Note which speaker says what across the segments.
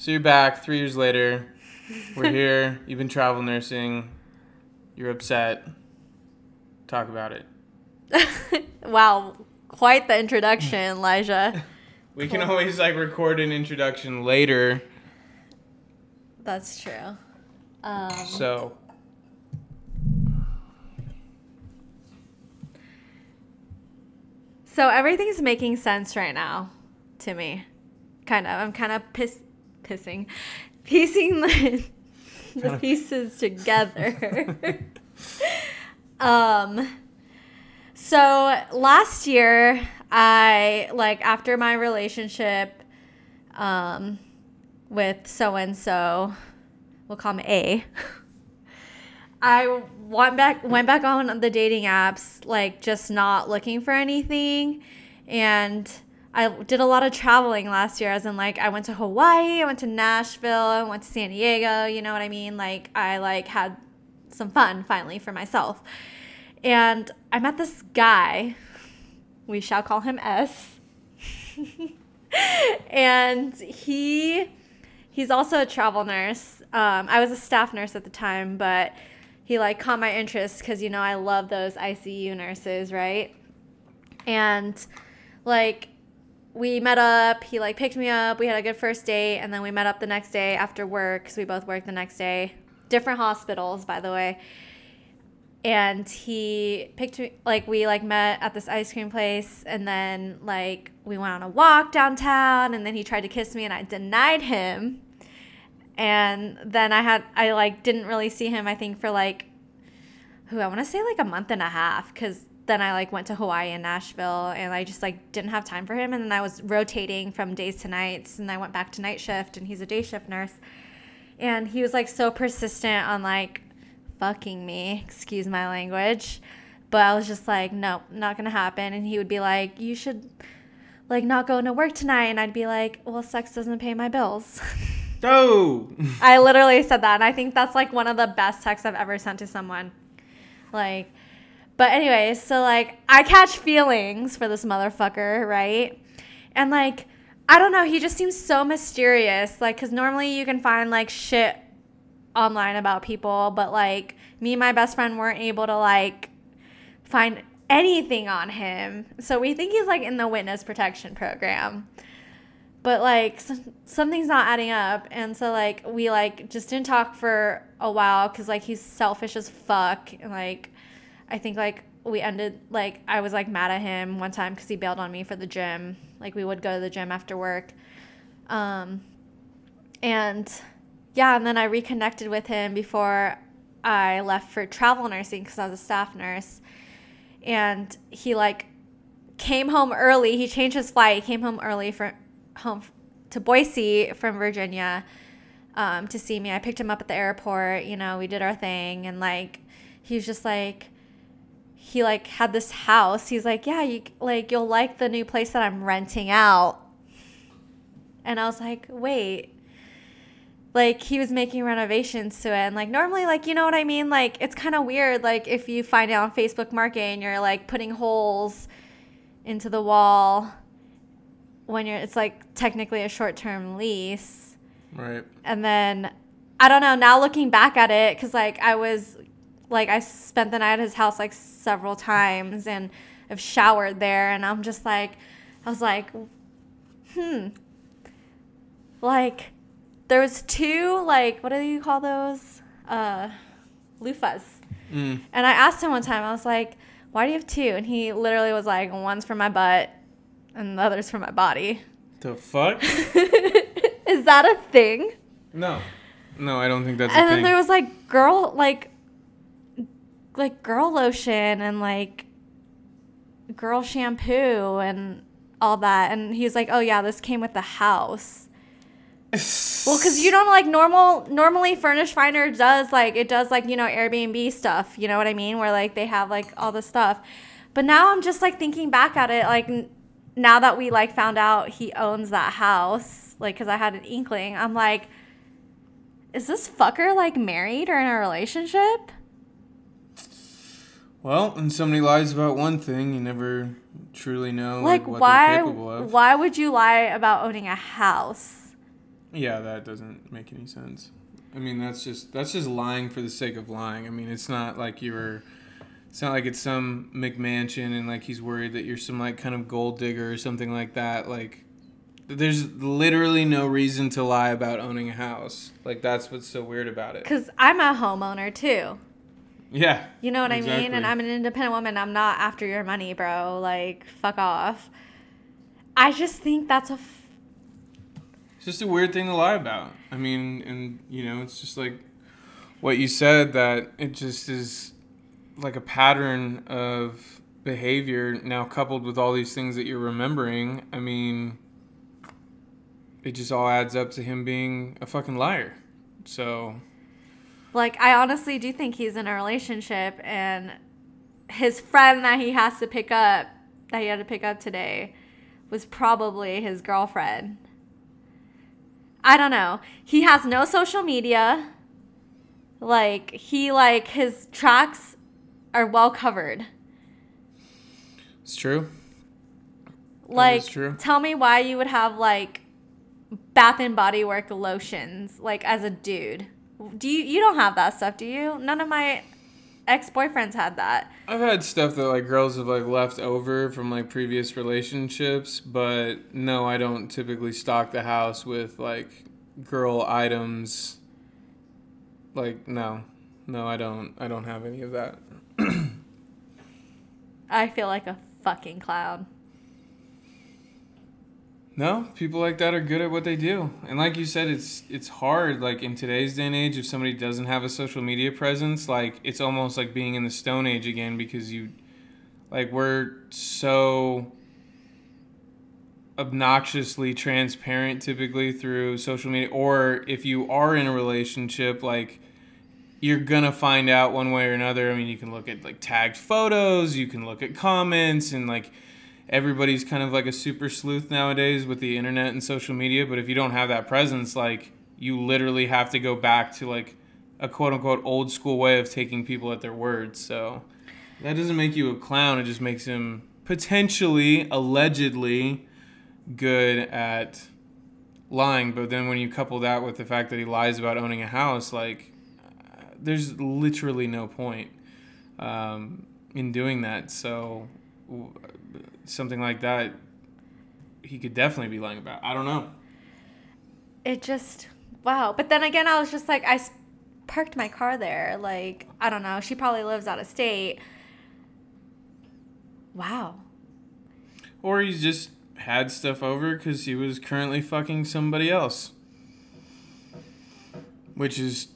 Speaker 1: So you're back three years later. We're here. You've been travel nursing. You're upset. Talk about it.
Speaker 2: wow, quite the introduction, Elijah.
Speaker 1: We can always like record an introduction later.
Speaker 2: That's true. Um,
Speaker 1: So
Speaker 2: so everything's making sense right now to me. Kind of. I'm kind of piss, pissing, piecing the, the pieces together. um. So last year, I like after my relationship, um, with so and so, we'll call him A. I went back went back on the dating apps, like just not looking for anything, and I did a lot of traveling last year. As in, like I went to Hawaii, I went to Nashville, I went to San Diego. You know what I mean? Like I like had some fun finally for myself, and I met this guy. We shall call him S. and he he's also a travel nurse. Um, I was a staff nurse at the time, but he like caught my interest because you know I love those ICU nurses, right? And like we met up. He like picked me up. We had a good first date, and then we met up the next day after work because we both worked the next day. Different hospitals, by the way. And he picked me like we like met at this ice cream place, and then like we went on a walk downtown, and then he tried to kiss me, and I denied him and then I had I like didn't really see him I think for like who I want to say like a month and a half cuz then I like went to Hawaii and Nashville and I just like didn't have time for him and then I was rotating from days to nights and I went back to night shift and he's a day shift nurse and he was like so persistent on like fucking me excuse my language but I was just like nope not going to happen and he would be like you should like not go into work tonight and I'd be like well sex doesn't pay my bills
Speaker 1: Oh.
Speaker 2: I literally said that, and I think that's like one of the best texts I've ever sent to someone. Like, but anyways, so like I catch feelings for this motherfucker, right? And like, I don't know, he just seems so mysterious. Like, cause normally you can find like shit online about people, but like me and my best friend weren't able to like find anything on him. So we think he's like in the witness protection program but like something's not adding up and so like we like just didn't talk for a while because like he's selfish as fuck and like i think like we ended like i was like mad at him one time because he bailed on me for the gym. Like we would go to the gym after work. Um and yeah and then i reconnected with him before i left for travel nursing because i was a staff nurse. And he like came home early. He changed his flight. He came home early from home to Boise from Virginia um, to see me. I picked him up at the airport. You know, we did our thing, and like he was just like he like had this house. He's like, yeah, you like you'll like the new place that I'm renting out. And I was like, wait. Like he was making renovations to it, and like normally, like you know what I mean. Like it's kind of weird. Like if you find out on Facebook Market and you're like putting holes into the wall when you're it's like technically a short-term lease
Speaker 1: Right.
Speaker 2: and then i don't know now looking back at it because like i was like i spent the night at his house like several times and i've showered there and i'm just like i was like hmm like there was two like what do you call those uh loofahs
Speaker 1: Mm.
Speaker 2: and i asked him one time i was like why do you have two and he literally was like one's for my butt and the other's for my body
Speaker 1: The fuck?
Speaker 2: is that a thing
Speaker 1: No. No, I don't think that's a thing.
Speaker 2: and then
Speaker 1: thing.
Speaker 2: there was like girl like like girl lotion and like girl shampoo and all that. And he's like oh yeah this came with the house. Well because you don't like normal normally Furnished Finder does like it does like you know airbnb stuff you know what i mean? Where like they have like all this stuff. But now i'm just like thinking back at it like n- now that we like found out he owns that house like because i had an inkling i'm like is this fucker like married or in a relationship
Speaker 1: Well, when somebody lies about one thing, you never truly know
Speaker 2: like
Speaker 1: like, what
Speaker 2: why
Speaker 1: they're capable of.
Speaker 2: why would you lie about owning a house
Speaker 1: Yeah, that doesn't make any sense. I mean, that's just that's just lying for the sake of lying. I mean, it's not like you're. It's not like it's some McMansion and like he's worried that you're some like kind of gold digger or something like that. Like, there's literally no reason to lie about owning a house. Like that's what's so weird about it.
Speaker 2: Cause I'm a homeowner too.
Speaker 1: Yeah.
Speaker 2: You know what I mean? And I'm an independent woman. I'm not after your money, bro. Like, fuck off. I just think that's a. F-
Speaker 1: It's just a weird thing to lie about. I mean, and you know, it's just like what you said that it just is like a pattern of behavior now coupled with all these things that you're remembering. I mean, it just all adds up to him being a fucking liar. So,
Speaker 2: like, I honestly do think he's in a relationship, and his friend that he has to pick up, that he had to pick up today, was probably his girlfriend. I don't know. He has no social media. Like, he, like, his tracks are well covered.
Speaker 1: it's true.
Speaker 2: Like,
Speaker 1: true.
Speaker 2: tell me why you would have like Bath and Body Work lotions, like as a dude. Do you you don't have that stuff, do you? None of my ex boyfriends had that.
Speaker 1: I've had stuff that like girls have like left over from like previous relationships, but no, I don't typically stock the house with like girl items. Like no. No, I don't. I don't have any of that.
Speaker 2: I feel like a fucking clown.
Speaker 1: No, people like that are good at what they do. And like you said, it's it's hard like in today's day and age if somebody doesn't have a social media presence, like it's almost like being in the stone age again because you like we're so obnoxiously transparent typically through social media or if you are in a relationship like you're gonna find out one way or another. I mean, you can look at like tagged photos, you can look at comments, and like everybody's kind of like a super sleuth nowadays with the internet and social media. But if you don't have that presence, like you literally have to go back to like a quote unquote old school way of taking people at their words. So that doesn't make you a clown. It just makes him potentially, allegedly, good at lying. But then when you couple that with the fact that he lies about owning a house, like there's literally no point um, in doing that. So something like that, he could definitely be lying about. I don't know.
Speaker 2: It just wow. But then again, I was just like I parked my car there. Like I don't know. She probably lives out of state. Wow.
Speaker 1: Or he's just had stuff over because he was currently fucking somebody else. Which is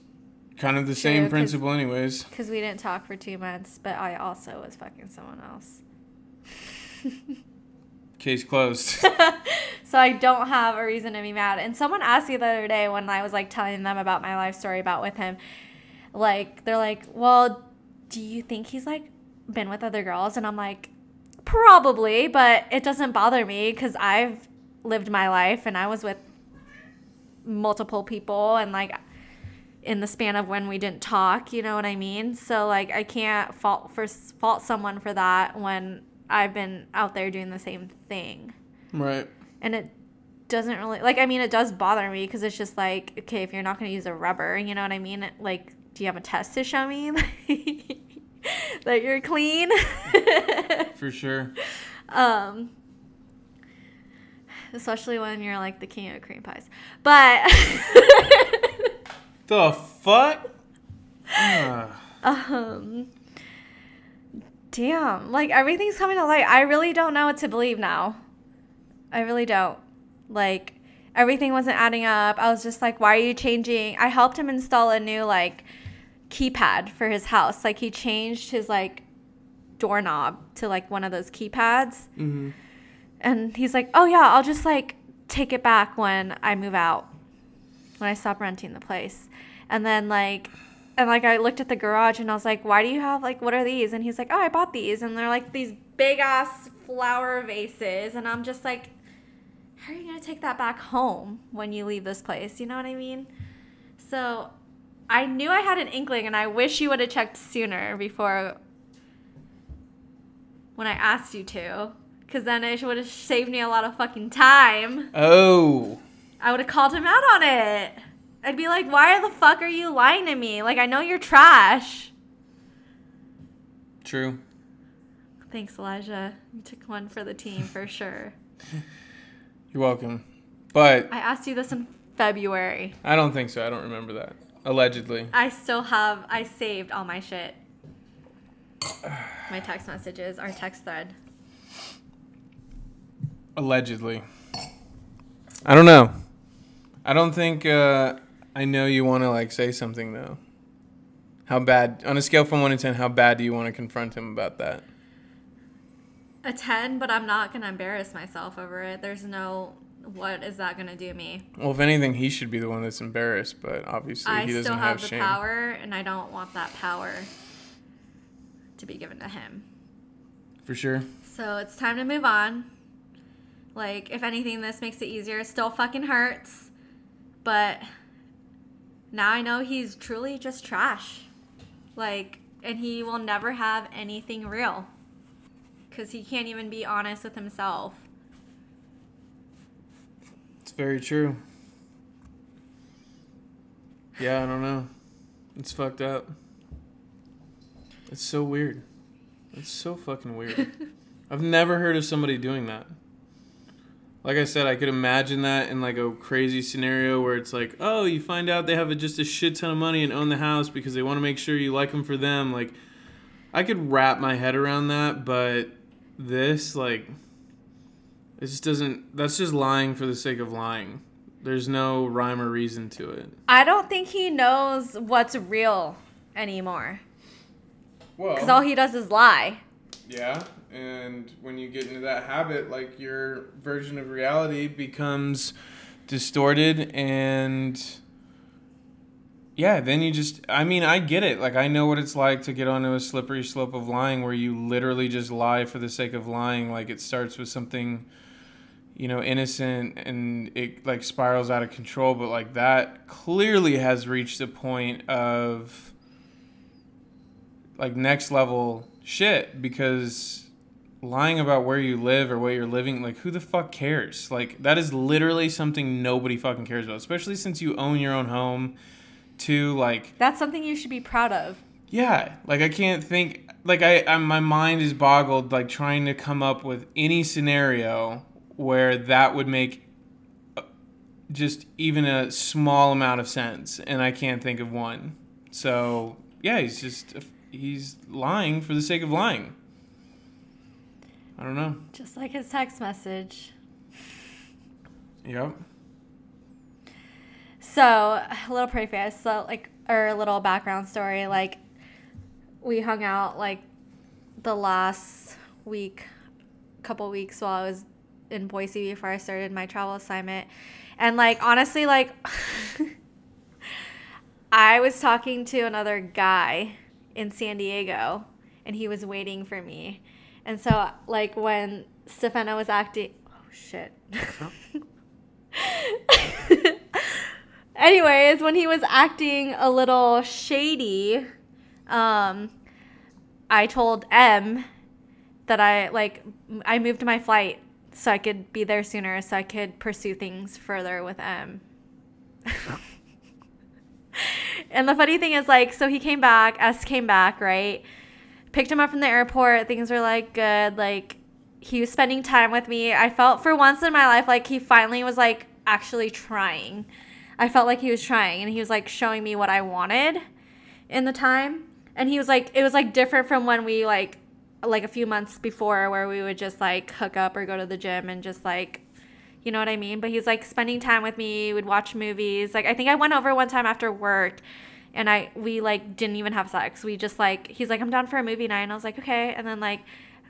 Speaker 1: kind of the
Speaker 2: True,
Speaker 1: same principle, anyways.
Speaker 2: Because we didn't talk for two months, but I also was fucking someone else.
Speaker 1: Case closed.
Speaker 2: so I don't have a reason to be mad. And someone asked me the other day when I was like telling them about my life story about with him, like they're like, "Well, do you think he's like been with other girls?" And I'm like, "Probably, but it doesn't bother me because I've lived my life and I was with multiple people and like in the span of when we didn't talk, you know what I mean? So like I can't fault for fault someone for that when I've been out there doing the same thing.
Speaker 1: right.
Speaker 2: And it doesn't really like I mean it does bother me because it's just like okay, if you're not going to use a rubber, you know what I mean? Like do you have a test to show me that you're clean?
Speaker 1: For sure.
Speaker 2: um especially when you're like the king of cream pies. But
Speaker 1: The fuck? Ah.
Speaker 2: Um, damn, like everything's coming to light. I really don't know what to believe now. I really don't. Like everything wasn't adding up. I was just like, why are you changing? I helped him install a new like keypad for his house. Like he changed his like doorknob to like one of those keypads.
Speaker 1: hmm
Speaker 2: And he's like, "Oh yeah, I'll just like take it back when I move out, when I stop renting the place." And then like, and like I looked at the garage and I was like, "Why do you have like what are these?" And he's like, "Oh, I bought these." And they're like these big ass flower vases, and I'm just like, "How are you gonna take that back home when you leave this place?" You know what I mean? So. I knew I had an inkling, and I wish you would have checked sooner before when I asked you to. Because then it would have saved me a lot of fucking time.
Speaker 1: Oh.
Speaker 2: I would have called him out on it. I'd be like, why the fuck are you lying to me? Like, I know you're trash.
Speaker 1: True.
Speaker 2: Thanks, Elijah. You took one for the team for sure.
Speaker 1: You're welcome. But
Speaker 2: I asked you this in February.
Speaker 1: I don't think so. I don't remember that. Allegedly.
Speaker 2: I still have, I saved all my shit. My text messages, our text thread.
Speaker 1: Allegedly. I don't know. I don't think uh, I know you want to like say something though. How bad on a scale from 1 to 10 how bad do you want to confront him about that?
Speaker 2: A 10, but I'm not going to embarrass myself over it. There's no, what is that going to do me?
Speaker 1: Well, if anything he should be the one that's embarrassed, but obviously
Speaker 2: I
Speaker 1: he doesn't
Speaker 2: still
Speaker 1: have,
Speaker 2: have the
Speaker 1: shame.
Speaker 2: power, and I don't want that power to be given to him.
Speaker 1: For sure.
Speaker 2: So it's time to move on. Like, if anything, this makes it easier. It still fucking hurts. But now I know he's truly just trash. Like, and he will never have anything real. Because he can't even be honest with himself.
Speaker 1: It's very true. Yeah, I don't know. It's fucked up. It's so weird. It's so fucking weird. I've never heard of somebody doing that. Like I said, I could imagine that in like a crazy scenario where it's like, oh, you find out they have a, just a shit ton of money and own the house because they want to make sure you like them for them. Like, I could wrap my head around that, but this, like, it just doesn't. That's just lying for the sake of lying. There's no rhyme or reason to it.
Speaker 2: I don't think he knows what's real anymore.
Speaker 1: Well,
Speaker 2: Because all he does is lie.
Speaker 1: yeah, and when you get into that habit, like your version of reality becomes distorted, and yeah, then you just. I mean, I get it. Like I know what it's like to get onto a slippery slope of lying, where you literally just lie for the sake of lying. Like it starts with something you know innocent and it like spirals out of control but like that clearly has reached a point of like next level shit because lying about where you live or where you're living like who the fuck cares like that is literally something nobody fucking cares about especially since you own your own home to like
Speaker 2: That's something you should be proud of.
Speaker 1: yeah, like I can't think like I, I my mind is boggled like trying to come up with any scenario where that would make uh, just even a small amount of sense and I can't think of one. So, yeah, he's just he's lying for the sake of lying. I don't know.
Speaker 2: Just like his text message.
Speaker 1: Yep.
Speaker 2: So, a little preface, so like, or a little background story. Like, we hung out like the last week, couple weeks while I was in Boise before I started my travel assignment, and like honestly, like, I was talking to another guy in San Diego, and he was waiting for me, and so like when Stefano was acting, oh shit. Anyways, when he was acting a little shady, um, I told M that I like I moved my flight so I could be there sooner, so I could pursue things further with M. and the funny thing is, like, so he came back, S came back, right? Picked him up from the airport. Things were like good. Like, he was spending time with me. I felt for once in my life like he finally was like actually trying. I felt like he was trying and he was like showing me what I wanted in the time. And he was like it was like different from when we like like a few months before where we would just like hook up or go to the gym and just like you know what I mean? But he was like spending time with me, We'd watch movies. Like I think I went over one time after work and I we like didn't even have sex. We just like he's like I'm down for a movie night and I was like okay and then like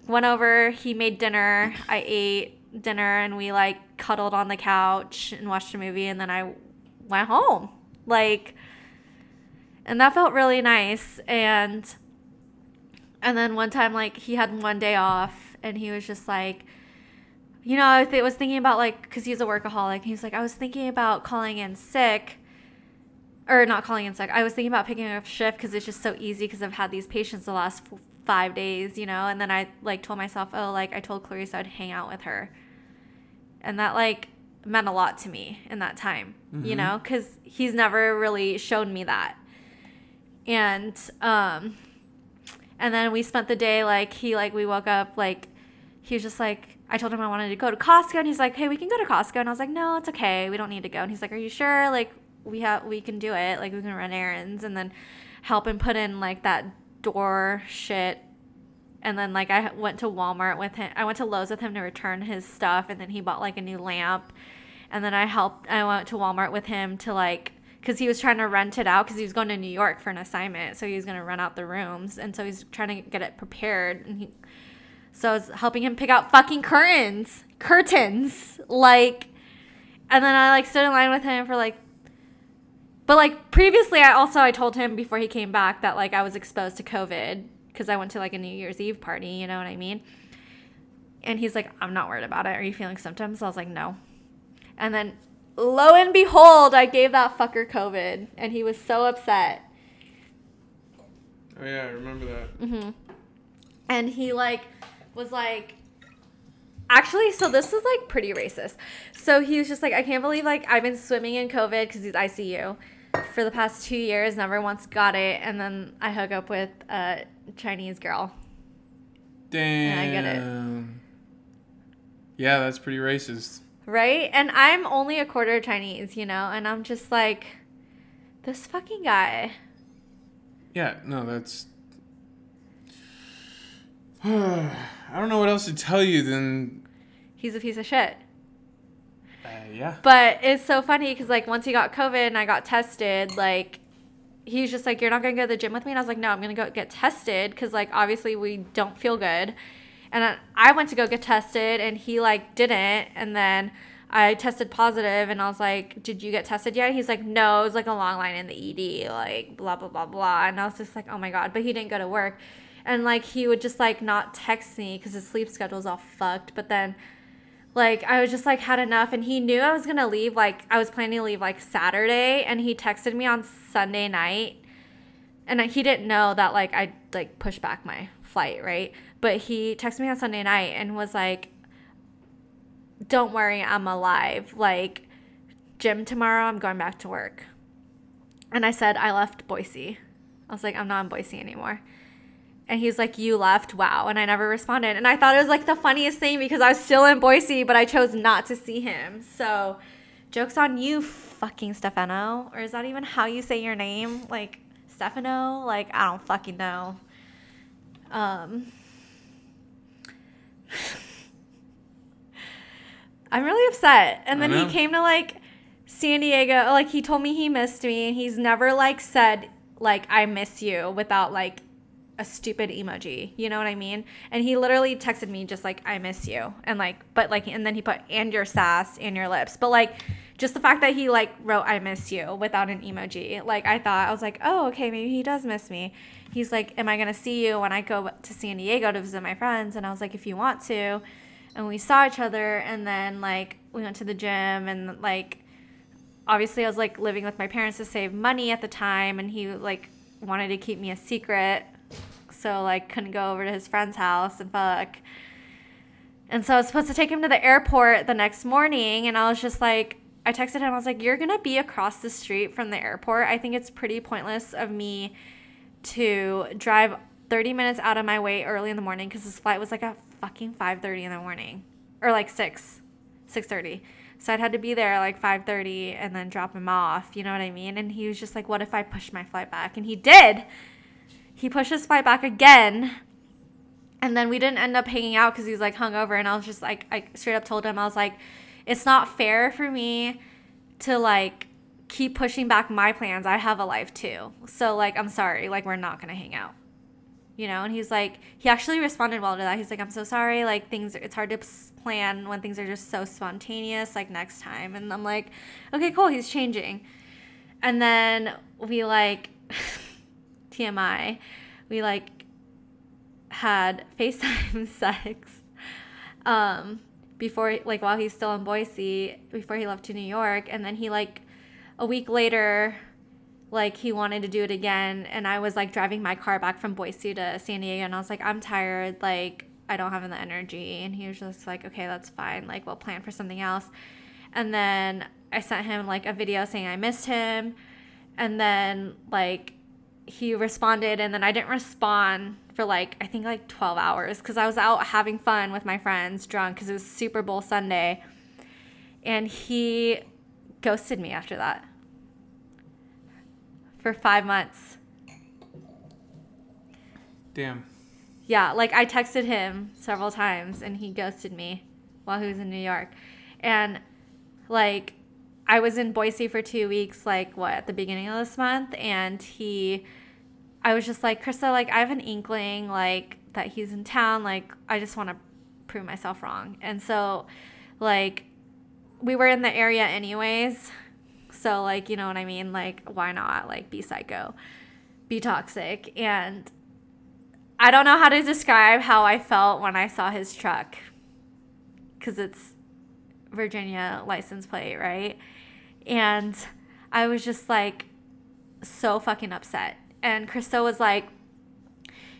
Speaker 2: went over, he made dinner, I ate dinner and we like cuddled on the couch and watched a movie and then I went home. Like and that felt really nice and and then one time like he had one day off and he was just like you know, I was thinking about like because he's a workaholic. He's like, I was thinking about calling in sick, or not calling in sick. I was thinking about picking up a shift because it's just so easy because I've had these patients the last f- five days, you know. And then I like told myself, oh, like I told Clarice I'd hang out with her, and that like meant a lot to me in that time, you know, because he's never really shown me that. And um, and then we spent the day like he like we woke up like he was just like I told him I wanted to go to Costco and he's like, hey, we can go to Costco and I was like, no, it's okay, we don't need to go. And he's like, are you sure? Like we have we can do it. Like we can run errands and then help him put in like that door shit and then like I went to Walmart with him. I went to Lowe's with him to return his stuff, and then he bought like a new lamp. And then I helped. I went to Walmart with him to like because he was trying to rent it out because he was going to New York for an assignment, so he was gonna rent out the rooms, and so he's trying to get it prepared. And he, so I was helping him pick out fucking curtains, curtains, like. And then I like stood in line with him for like but like previously I also I told him before he came back that like I was exposed to COVID because I went to like a New Year's Eve party, you know what I mean? And he's like, I'm not worried about it. Are you feeling symptoms? I was like, no. And then lo and behold, I gave that fucker COVID and he was so upset.
Speaker 1: Oh yeah, I remember that.
Speaker 2: Mm-hmm. And he like was like actually so this is like pretty racist. So he was just like, I can't believe like I've been swimming in COVID because he's ICU for the past two years, never once got it, and then I hook up with a Chinese girl.
Speaker 1: Damn.
Speaker 2: I get it.
Speaker 1: Yeah, that's pretty racist.
Speaker 2: Right? And I'm only a quarter Chinese, you know, and I'm just like, this fucking guy.
Speaker 1: Yeah, no, that's. I don't know what else to tell you than.
Speaker 2: He's a piece of shit.
Speaker 1: Uh, yeah.
Speaker 2: But it's so funny because, like, once he got COVID and I got tested, like, he was just like, You're not to go to the gym with me? And I was like, No, I'm to go get tested because, like, obviously we don't feel good. And I- I went to go get tested and he, like, didn't. And then I tested positive and I was like, Did you get tested yet? He's like, No, it was like a long line in the ED, like, blah, blah, blah, blah. And I was just like, Oh my God. But he didn't go to work. And, like, he would just, like, not text me because his sleep schedule schedule's all fucked. But then like I was just like had enough and he knew I was going to leave like I was planning to leave like Saturday and he texted me on Sunday night and he didn't know that like I like pushed back my flight, right? But he texted me on Sunday night and was like don't worry, I'm alive. Like gym tomorrow, I'm going back to work. And I said I left Boise. I was like I'm not in Boise anymore. And he's like, You left? Wow. And I never responded. And I thought it was like the funniest thing because I was still in Boise, but I chose not to see him. So, joke's on you, fucking Stefano. Or is that even how you say your name? Like, Stefano? Like, I don't fucking know. Um, I'm really upset. And then he came to like San Diego. Like, he told me he missed me. And he's never like said, like, I miss you without like a stupid emoji. You know what I mean? And he literally texted me just like I miss you and like but like and then he put and your sass and your lips. But like just the fact that he like wrote I miss you without an emoji. Like I thought I was like, "Oh, okay, maybe he does miss me." He's like, "Am I going to see you when I go to San Diego to visit my friends?" And I was like, "If you want to." And we saw each other and then like we went to the gym and like obviously I was like living with my parents to save money at the time and he like wanted to keep me a secret so like couldn't go over to his friend's house and fuck. And so I was supposed to take him to the airport the next morning and I was just like I texted him I was like you're to be across the street from the airport. I think it's pretty pointless of me to drive 30 minutes out of my way early in the morning cuz his flight was like at fucking 5:30 in the morning or like 6 6:30. So I'd had to be there like 5:30 and then drop him off, you know what I mean? And he was just like what if I push my flight back? And he did he pushed his flight back again and then we didn't end up hanging out because he was like hungover and i was just like i straight up told him i was like it's not fair for me to like keep pushing back my plans. I have a life too. So like i'm sorry. Like we're not gonna hang out. You know and he's like he actually responded well to that. He's like i'm so sorry. Like things it's hard to plan when things are just so spontaneous like next time. And i'm like okay cool. He's changing. And then we like TMI, we like had FaceTime sex um before like while he's still in Boise before he left to New York. And then he like a week later like he wanted to do it again. And I was like driving my car back from Boise to San Diego. And I was like I'm tired. Like I don't have the energy. And he was just like okay that's fine. Like we'll plan for something else. And then I sent him like a video saying I missed him. And then like he responded and then I didn't respond for like I think like 12 hours cuz I was out having fun with my friends drunk cuz it was Super Bowl Sunday. And he ghosted me after that. For 5 months.
Speaker 1: Damn.
Speaker 2: Yeah, like I texted him several times and he ghosted me while he was in New York. And like I was in Boise for 2 weeks like what at the beginning of this month and he I was just like, "Krista, like I have an inkling like that he's in town, like I just want to prove myself wrong." And so like we were in the area anyways. So like, you know what I mean? Like why not like be psycho? Be toxic and I don't know how to describe how I felt when I saw his truck because it's Virginia license plate, right? And I was just like so fucking upset. And Krista was like,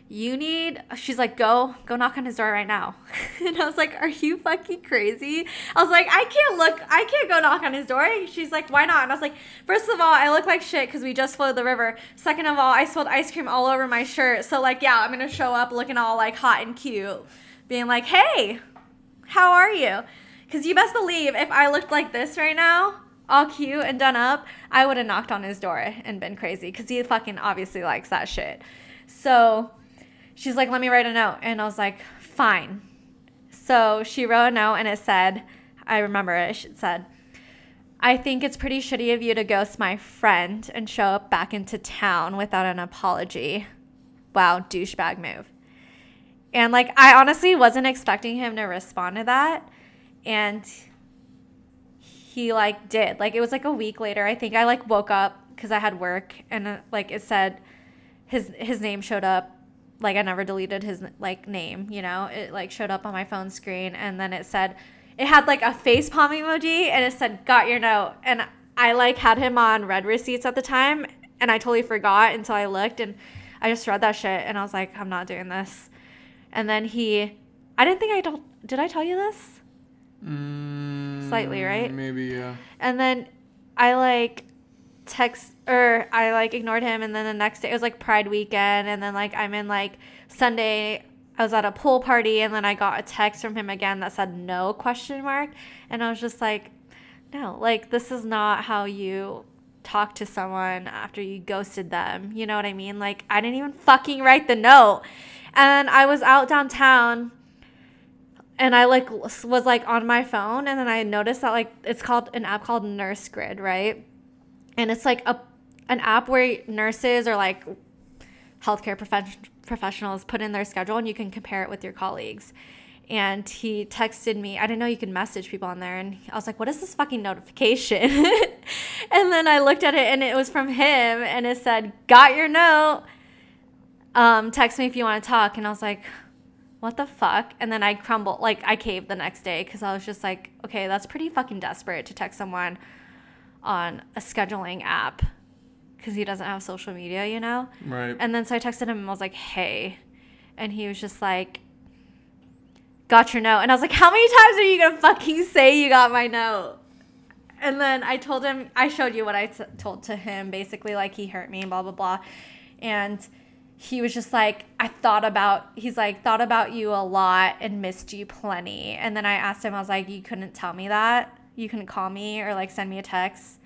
Speaker 2: you need she's like go go knock on his door right now. And i was like are you fucking crazy? I was like i can't look i can't go knock on his door. She's like why not? And i was like first of all i look like shit because we just flowed the river. Second of all i spilled ice cream all over my shirt. So like yeah i'm gonna show up looking all like hot and cute being like hey how are you? Because you best believe if i looked like this right now all cute and done up i would have knocked on his door and been crazy because he fucking obviously likes that shit so she's like, let me write a note. And I was like, fine. So she wrote a note and it said, I remember it, it said, I think it's pretty shitty of you to ghost my friend and show up back into town without an apology. Wow, douchebag move. And like, I honestly wasn't expecting him to respond to that. And he like did. Like, it was like a week later. I think I like woke up because I had work and uh, like it said his his name showed up like I never deleted his like name, you know. It like showed up on my phone screen and then it said it had like a face palm emoji and it said got your note and I like had him on read receipts at the time and I totally forgot until I looked and I just read that shit and I was like I'm not doing this. And then he I didn't think I told did I tell you this?
Speaker 1: Mm,
Speaker 2: Slightly, right?
Speaker 1: Maybe, yeah.
Speaker 2: And then I like text or I like ignored him and then the next day it was like Pride weekend and then like I'm in like Sunday I was at a pool party and then I got a text from him again that said no question mark and I was just like no like this is not how you talk to someone after you ghosted them you know what I mean like I didn't even fucking write the note and I was out downtown and I like was like on my phone and then I noticed that like it's called an app called NurseGrid right and it's like a an app where nurses or like healthcare prof- professionals put in their schedule and you can compare it with your colleagues. And he texted me. I didn't know you could message people on there. And I was like, what is this fucking notification? and then I looked at it and it was from him and it said, got your note. Um, text me if you want to talk. And I was like, what the fuck? And then I crumbled, like I caved the next day because I was just like, okay, that's pretty fucking desperate to text someone on a scheduling app because he doesn't have social media, you know?
Speaker 1: Right.
Speaker 2: And then so I texted him and I was like, hey. And he was just like, got your note. And I was like, how many times are you going to fucking say you got my note? And then I told him, I showed you what I t- told to him, basically, like he hurt me and blah, blah, blah. And he was just like, I thought about, he's like, thought about you a lot and missed you plenty. And then I asked him, I was like, you couldn't tell me that? You couldn't call me or like send me a text?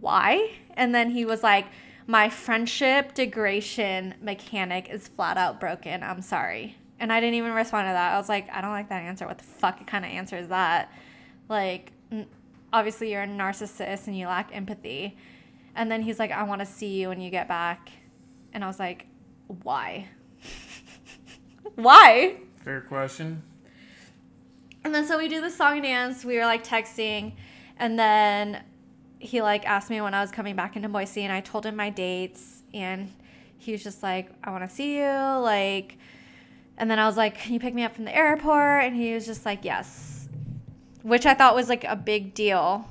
Speaker 2: Why? And then he was like, my friendship degradation mechanic is flat out broken. I'm sorry. And I didn't even respond to that. I was like, I don't like that answer. What the fuck kind of answer is that? Like, obviously, you're a narcissist and you lack empathy. And then he's like, I want to see you when you get back. And I was like, why? why?
Speaker 1: Fair question.
Speaker 2: And then so we do the song and dance. We were like texting. And then he like asked me when I was coming back into Boise and I told him my dates and he was just like, I want to see you. Like, and then I was like, Can you pick me up from the airport? And he was just like, Yes. Which I thought was like a big deal,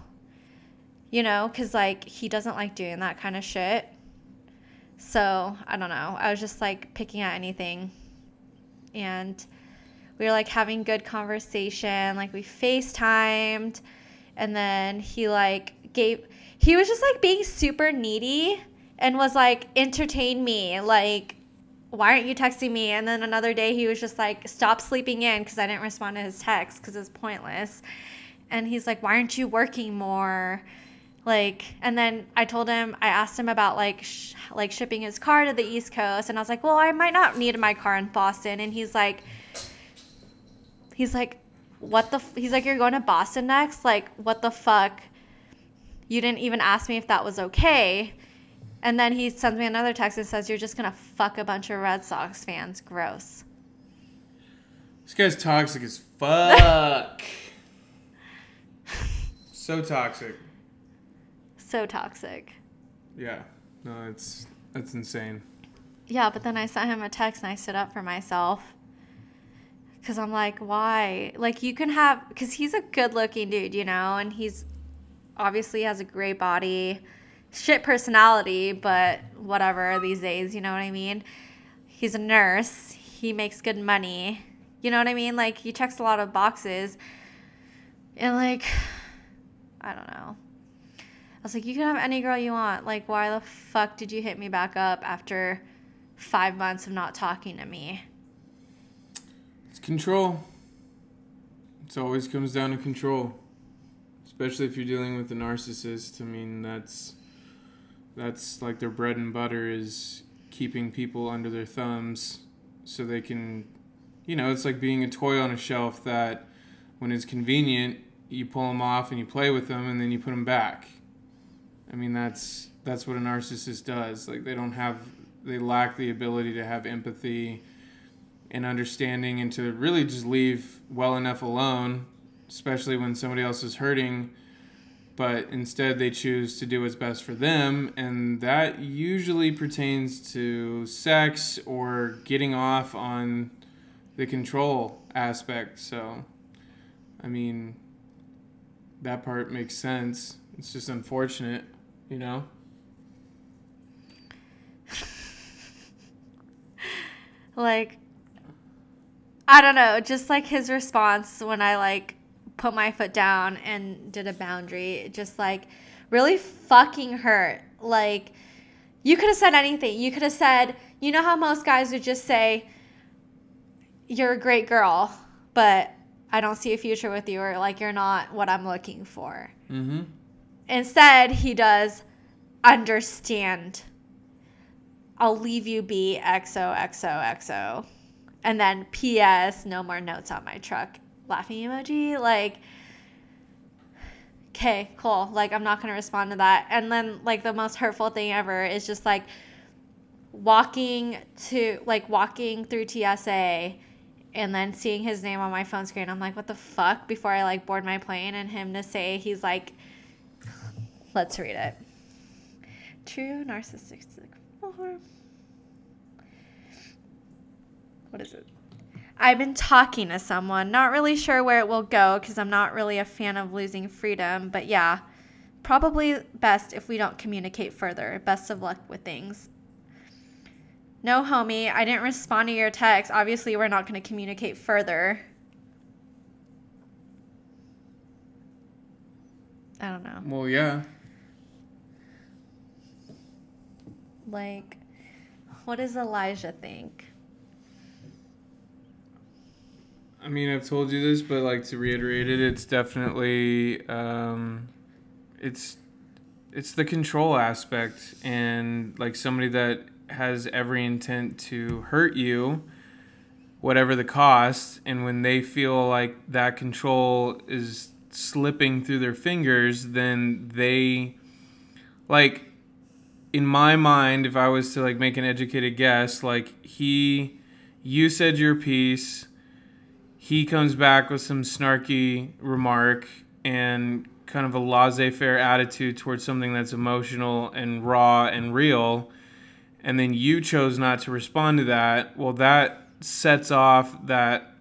Speaker 2: you know, because like he doesn't like doing that kind of shit. So I don't know. I was just like picking at anything. And we were like having good conversation. Like we FaceTimed and then he like gave he was just like being super needy and was like entertain me like why aren't you texting me and then another day he was just like stop sleeping in because i didn't respond to his text because it's pointless and he's like why aren't you working more like and then i told him i asked him about like sh- like shipping his car to the east coast and i was like well i might not need my car in boston and he's like he's like what the f-? he's like you're going to boston next like what the fuck you didn't even ask me if that was okay and then he sends me another text and says you're just gonna fuck a bunch of red sox fans gross
Speaker 1: This guy's toxic as fuck. so toxic.
Speaker 2: So toxic
Speaker 1: Yeah. No, it's that's insane.
Speaker 2: Yeah, but then I sent him a text and I stood up for myself. Cause I'm like, why? Like you can have, cause he's a good looking dude, you know, and he's obviously has a great body, shit personality, but whatever these days, you know what I mean? He's a nurse. He makes good money. You know what I mean? Like he checks a lot of boxes. And like, I don't know. I was like, you can have any girl you want. Like, why the fuck did you hit me back up after five months of not talking to me?
Speaker 1: It's control. It always comes down to control. Especially if you're dealing with a narcissist. I mean, that's that's like their bread and butter is keeping people under their thumbs so they can you know, it's like being a toy on a shelf that when it's convenient, you pull them off and you play with them and then you put them back. I mean, that's that's what a narcissist does. Like they don't have they lack the ability to have empathy and understanding and to really just leave well enough alone, especially when somebody else is hurting. But instead, they choose to do what's best for them, and that usually pertains to sex or getting off on the control aspect. So, I mean, that part makes sense. It's just unfortunate, you know?
Speaker 2: Like, I don't know, just like his response when I like put my foot down and did a boundary, just like really fucking hurt. Like, you could have said anything. You could have said, you know how most guys would just say, you're a great girl, but I don't see a future with you, or like you're not what I'm looking for.
Speaker 1: Mm-hmm.
Speaker 2: Instead, he does understand. I'll leave you be XOXOXO. And then PS, no more notes on my truck. Laughing emoji. Like, okay, cool. Like, I'm not going to respond to that. And then, like, the most hurtful thing ever is just like walking to, like, walking through TSA and then seeing his name on my phone screen. I'm like, what the fuck? Before I, like, board my plane and him to say, he's like, let's read it. True narcissistic form. What is it? I've been talking to someone, not really sure where it will go because I'm not really a fan of losing freedom, but yeah, probably best if we don't communicate further. Best of luck with things. No, homie, I didn't respond to your text. Obviously, we're not going to communicate further. I don't know.
Speaker 1: Well, yeah.
Speaker 2: Like, what does Elijah think?
Speaker 1: I mean, I've told you this, but like to reiterate it, it's definitely um, it's it's the control aspect and like somebody that has every intent to hurt you whatever the cost and when they feel like that control is slipping through their fingers then they like in my mind if i was to like make an educated guess like he you said your piece he comes back with some snarky remark and kind of a laissez-faire attitude towards something that's emotional and raw and real and then you chose not to respond to that well that sets off that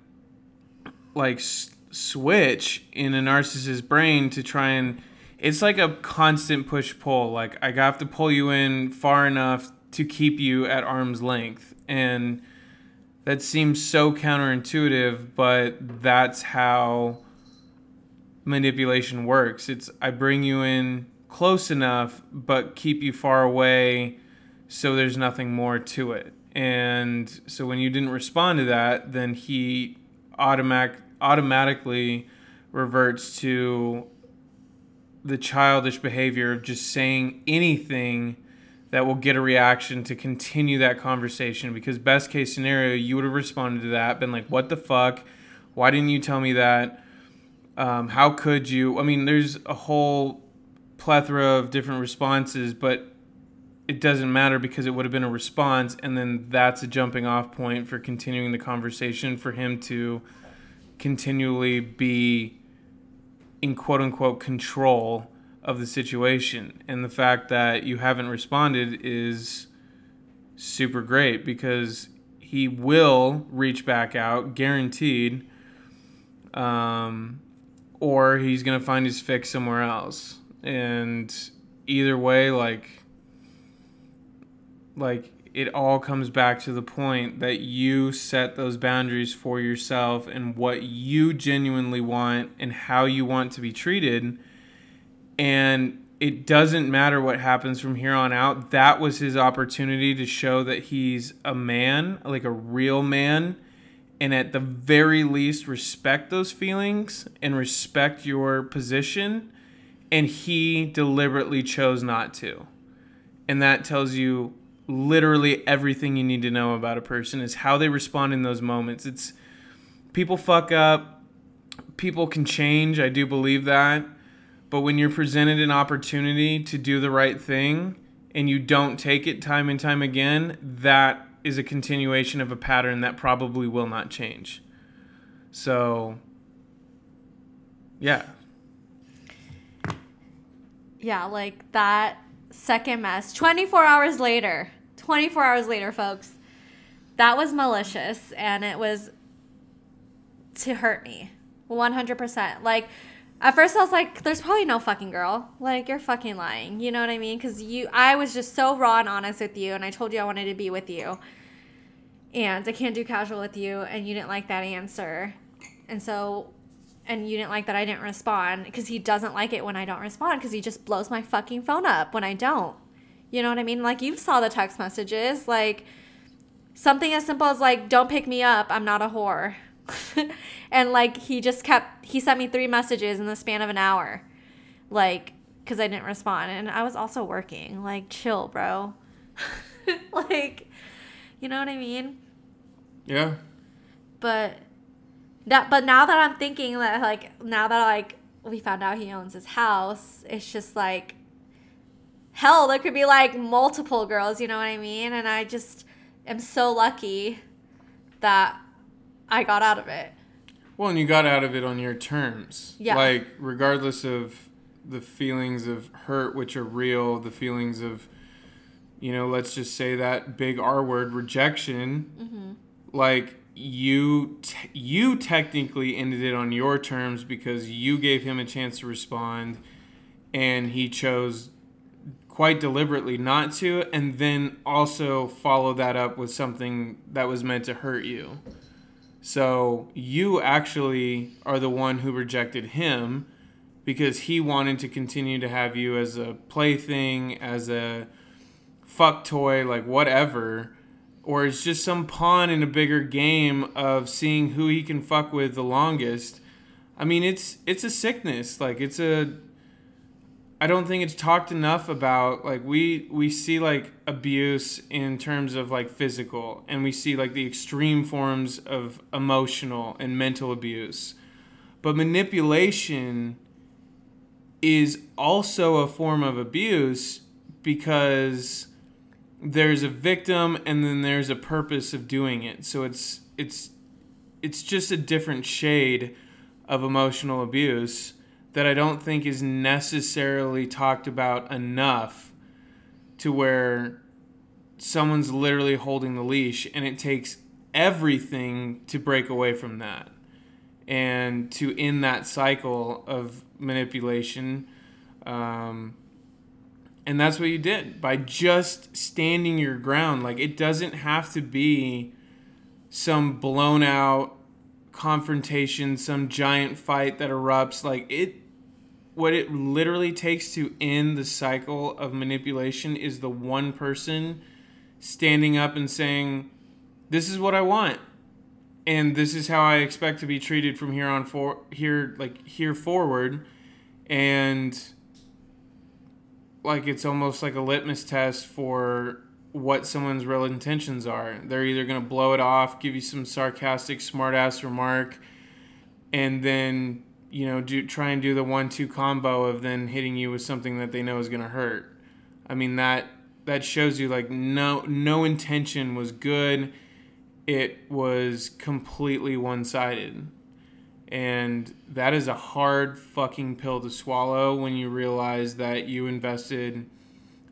Speaker 1: like s- switch in a narcissist's brain to try and it's like a constant push pull like i have to pull you in far enough to keep you at arm's length and that seems so counterintuitive but that's how manipulation works. It's I bring you in close enough but keep you far away so there's nothing more to it. And so when you didn't respond to that, then he automatic automatically reverts to the childish behavior of just saying anything that will get a reaction to continue that conversation. Because best case scenario you would have responded to that been like what the fuck? Why didn't you tell me that? Um, how could you? I mean there's a whole plethora of different responses but it doesn't matter because it would have been a response and then that's a jumping off point for continuing the conversation for him to continually be in quote unquote control of the situation. And the fact that you haven't responded is super great because he will reach back out, guaranteed. Um, or he's going to find his fix somewhere else. And either way, like, like it all comes back to the point that you set those boundaries for yourself and what you genuinely want and how you want to be treated. And it doesn't matter what happens from here on out. That was his opportunity to show that he's a man, like a real man, and at the very least, respect those feelings and respect your position. And he deliberately chose not to. And that tells you literally everything you need to know about a person is how they respond in those moments. It's people fuck up, people can change, I do believe that. But when you're presented an opportunity to do the right thing and you don't take it time and time again, that is a continuation of a pattern that probably will not change. So, yeah.
Speaker 2: Yeah, like that second mess 24 hours later 24 hours later, folks. That was malicious and it was to hurt me. 100%. Like, at first I was like, there's probably no fucking girl. Like, you're fucking lying. You know what I mean? Because you, I was just so raw and honest with you and I told you I wanted to be with you. And I can't do casual with you and you didn't like that answer. And so, and you didn't like that I didn't respond because he doesn't like it when I don't respond because he just blows my fucking phone up when I don't. You know what I mean? Like you saw the text messages, like something as simple as like don't pick me up, I'm not a whore. and like he just kept he sent me three messages in the span of an hour. Like cuz I didn't respond and I was also working. Like chill, bro. like you know what I mean?
Speaker 1: Yeah.
Speaker 2: But that but now that I'm thinking that like now that like we found out he owns his house, it's just like hell, there could be like multiple girls, you know what I mean? And I just am so lucky that I got out of it.
Speaker 1: Well, and you got out of it on your terms.
Speaker 2: Yeah.
Speaker 1: Like, regardless of the feelings of hurt, which are real, the feelings of, you know, let's just say that big R word, rejection, mm-hmm. like, you t- you technically ended it on your terms because you gave him a chance to respond and he chose quite deliberately not to, and then also follow that up with something that was meant to hurt you. So you actually are the one who rejected him because he wanted to continue to have you as a plaything, as a fuck toy, like whatever, or it's just some pawn in a bigger game of seeing who he can fuck with the longest. I mean, it's it's a sickness. Like it's a I don't think it's talked enough about like we we see like abuse in terms of like physical and we see like the extreme forms of emotional and mental abuse. But manipulation is also a form of abuse because there's a victim and then there's a purpose of doing it. So it's it's it's just a different shade of emotional abuse that I don't think is necessarily talked about enough to where someone's literally holding the leash and it takes everything to break away from that and to end that cycle of manipulation. Um, and that's what you did by just standing your ground. Like, it doesn't have to be some blown out confrontation, some giant fight that erupts. Like, it what it literally takes to end the cycle of manipulation is the one person standing up and saying, "This is what I want." And this is how I expect to be treated from here on for here like here forward and like it's almost like a litmus test for what someone's real intentions are. They're either going to blow it off, give you some sarcastic smartass remark and then you know do try and do the one two combo of then hitting you with something that they know is going to hurt. I mean that that shows you like no no intention was good. It was completely one-sided. And that is a hard fucking pill to swallow when you realize that you invested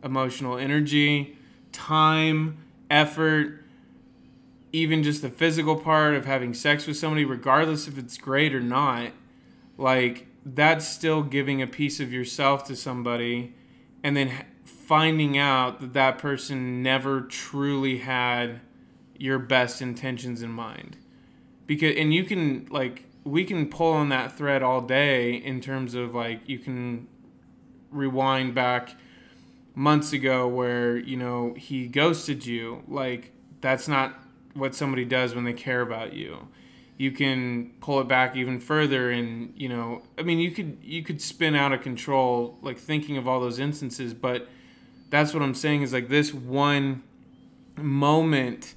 Speaker 1: emotional energy time effort even just the physical part of having sex with somebody regardless if it's great or not like that's still giving a piece of yourself to somebody and then finding out that that person never truly had your best intentions in mind. Because and you can like we can pull on that thread all day in terms of like you can rewind back months ago where you know he ghosted you like that's not what somebody does when they care about you. You can pull it back even further and you know i mean you could you could spin out of control like thinking of all those instances but that's what i'm saying is like this one moment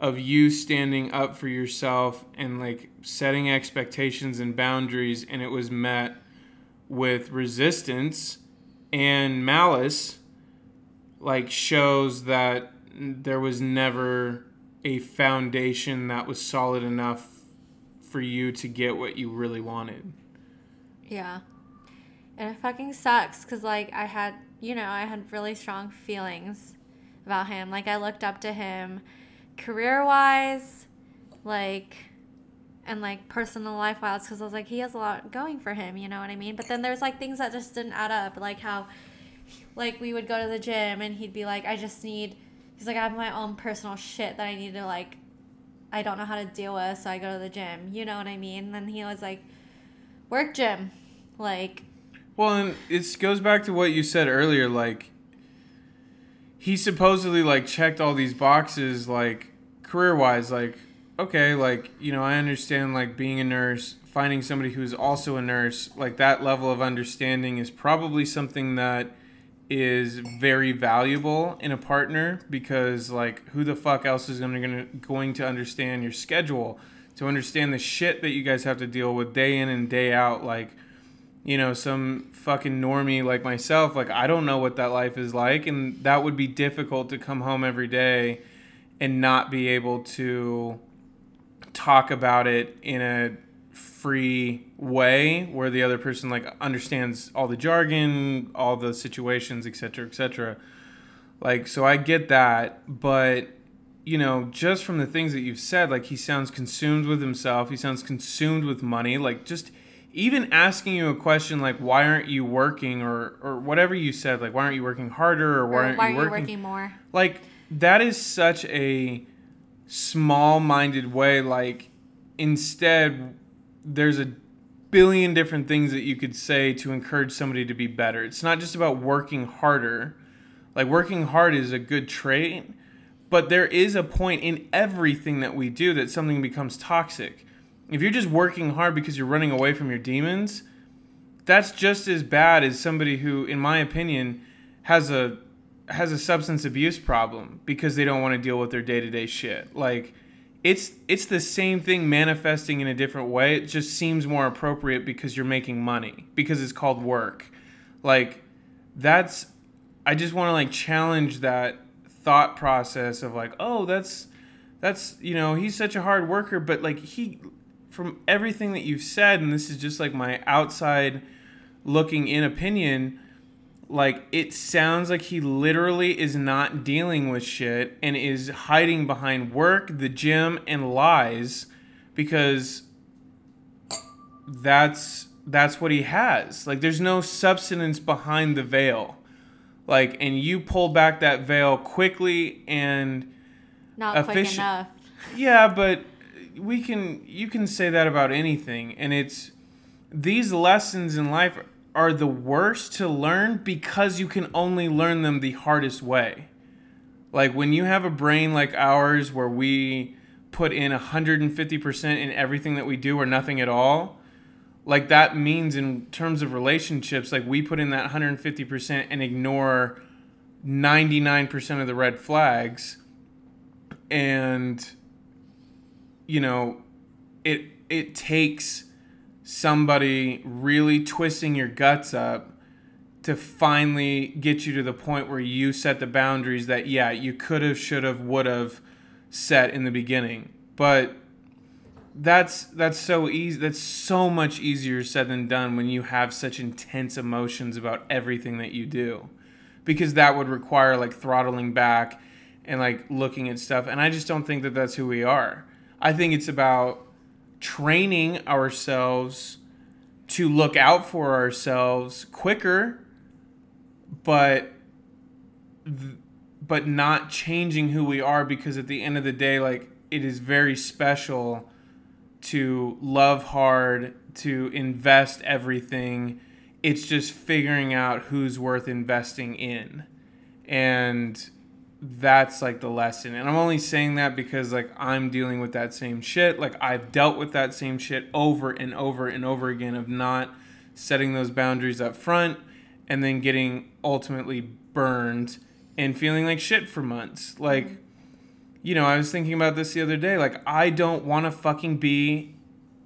Speaker 1: of you standing up for yourself and like setting expectations and boundaries and it was met with resistance and malice like shows that there was never a foundation that was solid enough for you to get what you really wanted.
Speaker 2: Yeah. And it fucking sucks because, like, I had, you know, I had really strong feelings about him. Like, I looked up to him career wise, like, and like personal life wise because I was like, he has a lot going for him, you know what I mean? But then there's like things that just didn't add up. Like, how, like, we would go to the gym and he'd be like, I just need, he's like, I have my own personal shit that I need to, like, I don't know how to deal with, so I go to the gym. You know what I mean? And he was like, work gym. Like,
Speaker 1: well, and it goes back to what you said earlier. Like, he supposedly like checked all these boxes, like career wise. Like, okay, like you know, I understand like being a nurse, finding somebody who's also a nurse, like that level of understanding is probably something that is very valuable in a partner because like who the fuck else is gonna, gonna going to understand your schedule? To understand the shit that you guys have to deal with day in and day out like you know some fucking normie like myself like I don't know what that life is like and that would be difficult to come home every day and not be able to talk about it in a free way where the other person like understands all the jargon, all the situations, etc., etc. Like so I get that, but you know, just from the things that you've said, like he sounds consumed with himself, he sounds consumed with money, like just even asking you a question like why aren't you working or or whatever you said, like why aren't you working harder or why,
Speaker 2: aren't, why
Speaker 1: you
Speaker 2: are
Speaker 1: working,
Speaker 2: working more?
Speaker 1: Like that is such a small-minded way like instead there's a billion different things that you could say to encourage somebody to be better. It's not just about working harder. Like working hard is a good trait, but there is a point in everything that we do that something becomes toxic. If you're just working hard because you're running away from your demons, that's just as bad as somebody who in my opinion has a has a substance abuse problem because they don't want to deal with their day-to-day shit. Like it's it's the same thing manifesting in a different way. It just seems more appropriate because you're making money because it's called work. Like that's I just want to like challenge that thought process of like, "Oh, that's that's, you know, he's such a hard worker, but like he from everything that you've said and this is just like my outside looking in opinion, like it sounds like he literally is not dealing with shit and is hiding behind work, the gym, and lies because that's that's what he has. Like there's no substance behind the veil. Like and you pull back that veil quickly and
Speaker 2: not efficient. quick enough.
Speaker 1: Yeah, but we can you can say that about anything and it's these lessons in life are the worst to learn because you can only learn them the hardest way. Like when you have a brain like ours where we put in 150% in everything that we do or nothing at all, like that means in terms of relationships, like we put in that 150% and ignore 99% of the red flags. And, you know, it, it takes somebody really twisting your guts up to finally get you to the point where you set the boundaries that yeah you could have should have would have set in the beginning. But that's that's so easy that's so much easier said than done when you have such intense emotions about everything that you do. Because that would require like throttling back and like looking at stuff and i just don't think that that's who we are. I think it's about training ourselves to look out for ourselves quicker but but not changing who we are because at the end of the day like it is very special to love hard, to invest everything. It's just figuring out who's worth investing in. And that's like the lesson. And I'm only saying that because like I'm dealing with that same shit. Like I've dealt with that same shit over and over and over again of not setting those boundaries up front and then getting ultimately burned and feeling like shit for months. Like mm-hmm. you know, I was thinking about this the other day. Like, I don't want to fucking be,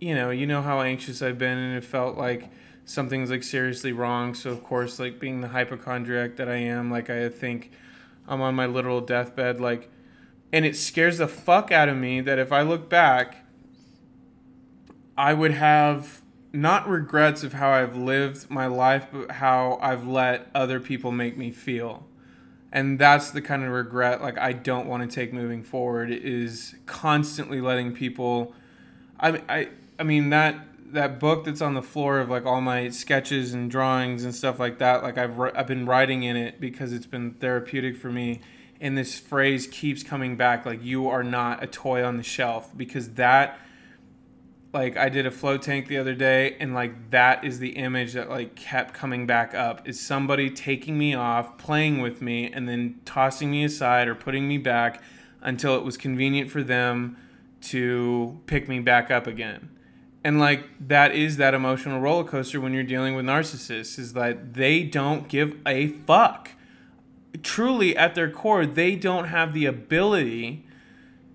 Speaker 1: you know, you know how anxious I've been, and it felt like something's like seriously wrong. So, of course, like being the hypochondriac that I am, like, I think I'm on my literal deathbed. Like, and it scares the fuck out of me that if I look back, I would have not regrets of how I've lived my life, but how I've let other people make me feel and that's the kind of regret like I don't want to take moving forward is constantly letting people I I I mean that that book that's on the floor of like all my sketches and drawings and stuff like that like I've I've been writing in it because it's been therapeutic for me and this phrase keeps coming back like you are not a toy on the shelf because that like I did a float tank the other day and like that is the image that like kept coming back up is somebody taking me off, playing with me and then tossing me aside or putting me back until it was convenient for them to pick me back up again. And like that is that emotional roller coaster when you're dealing with narcissists is that they don't give a fuck. Truly at their core, they don't have the ability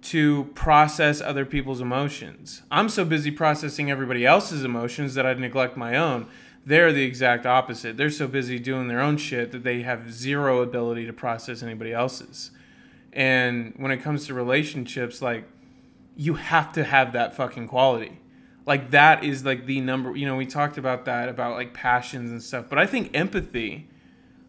Speaker 1: to process other people's emotions. I'm so busy processing everybody else's emotions that I neglect my own. They're the exact opposite. They're so busy doing their own shit that they have zero ability to process anybody else's. And when it comes to relationships, like, you have to have that fucking quality. Like, that is like the number, you know, we talked about that, about like passions and stuff. But I think empathy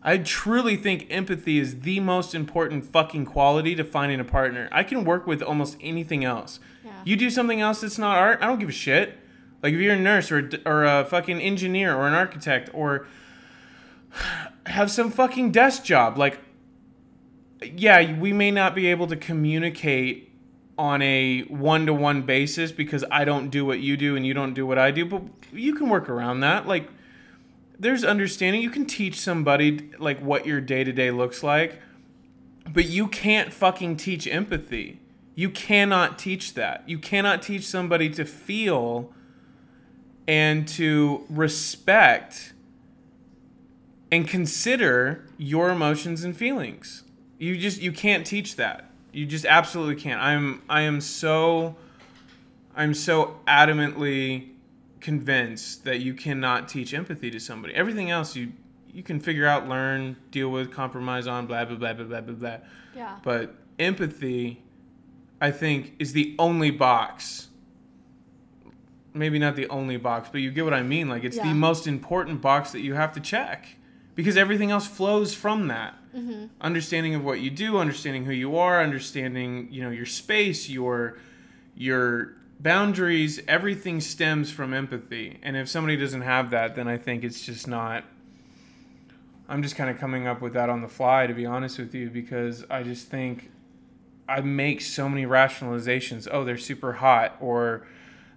Speaker 1: I truly think empathy is the most important fucking quality to finding a partner. I can work with almost anything else. Yeah. You do something else that's not art, I don't give a shit. Like if you're a nurse or or a fucking engineer or an architect or have some fucking desk job, like yeah, we may not be able to communicate on a one-to-one basis because I don't do what you do and you don't do what I do, but you can work around that. Like there's understanding. You can teach somebody like what your day to day looks like, but you can't fucking teach empathy. You cannot teach that. You cannot teach somebody to feel and to respect and consider your emotions and feelings. You just you can't teach that. You just absolutely can't. I'm I am so I'm so adamantly convinced that you cannot teach empathy to somebody. Everything else you you can figure out, learn, deal with, compromise on, blah blah blah blah blah blah blah.
Speaker 2: Yeah.
Speaker 1: But empathy, I think, is the only box. Maybe not the only box, but you get what I mean. Like it's yeah. the most important box that you have to check, because everything else flows from that. Mm-hmm. Understanding of what you do, understanding who you are, understanding you know your space, your your boundaries, everything stems from empathy. And if somebody doesn't have that, then I think it's just not. I'm just kind of coming up with that on the fly, to be honest with you, because I just think I make so many rationalizations. Oh, they're super hot, or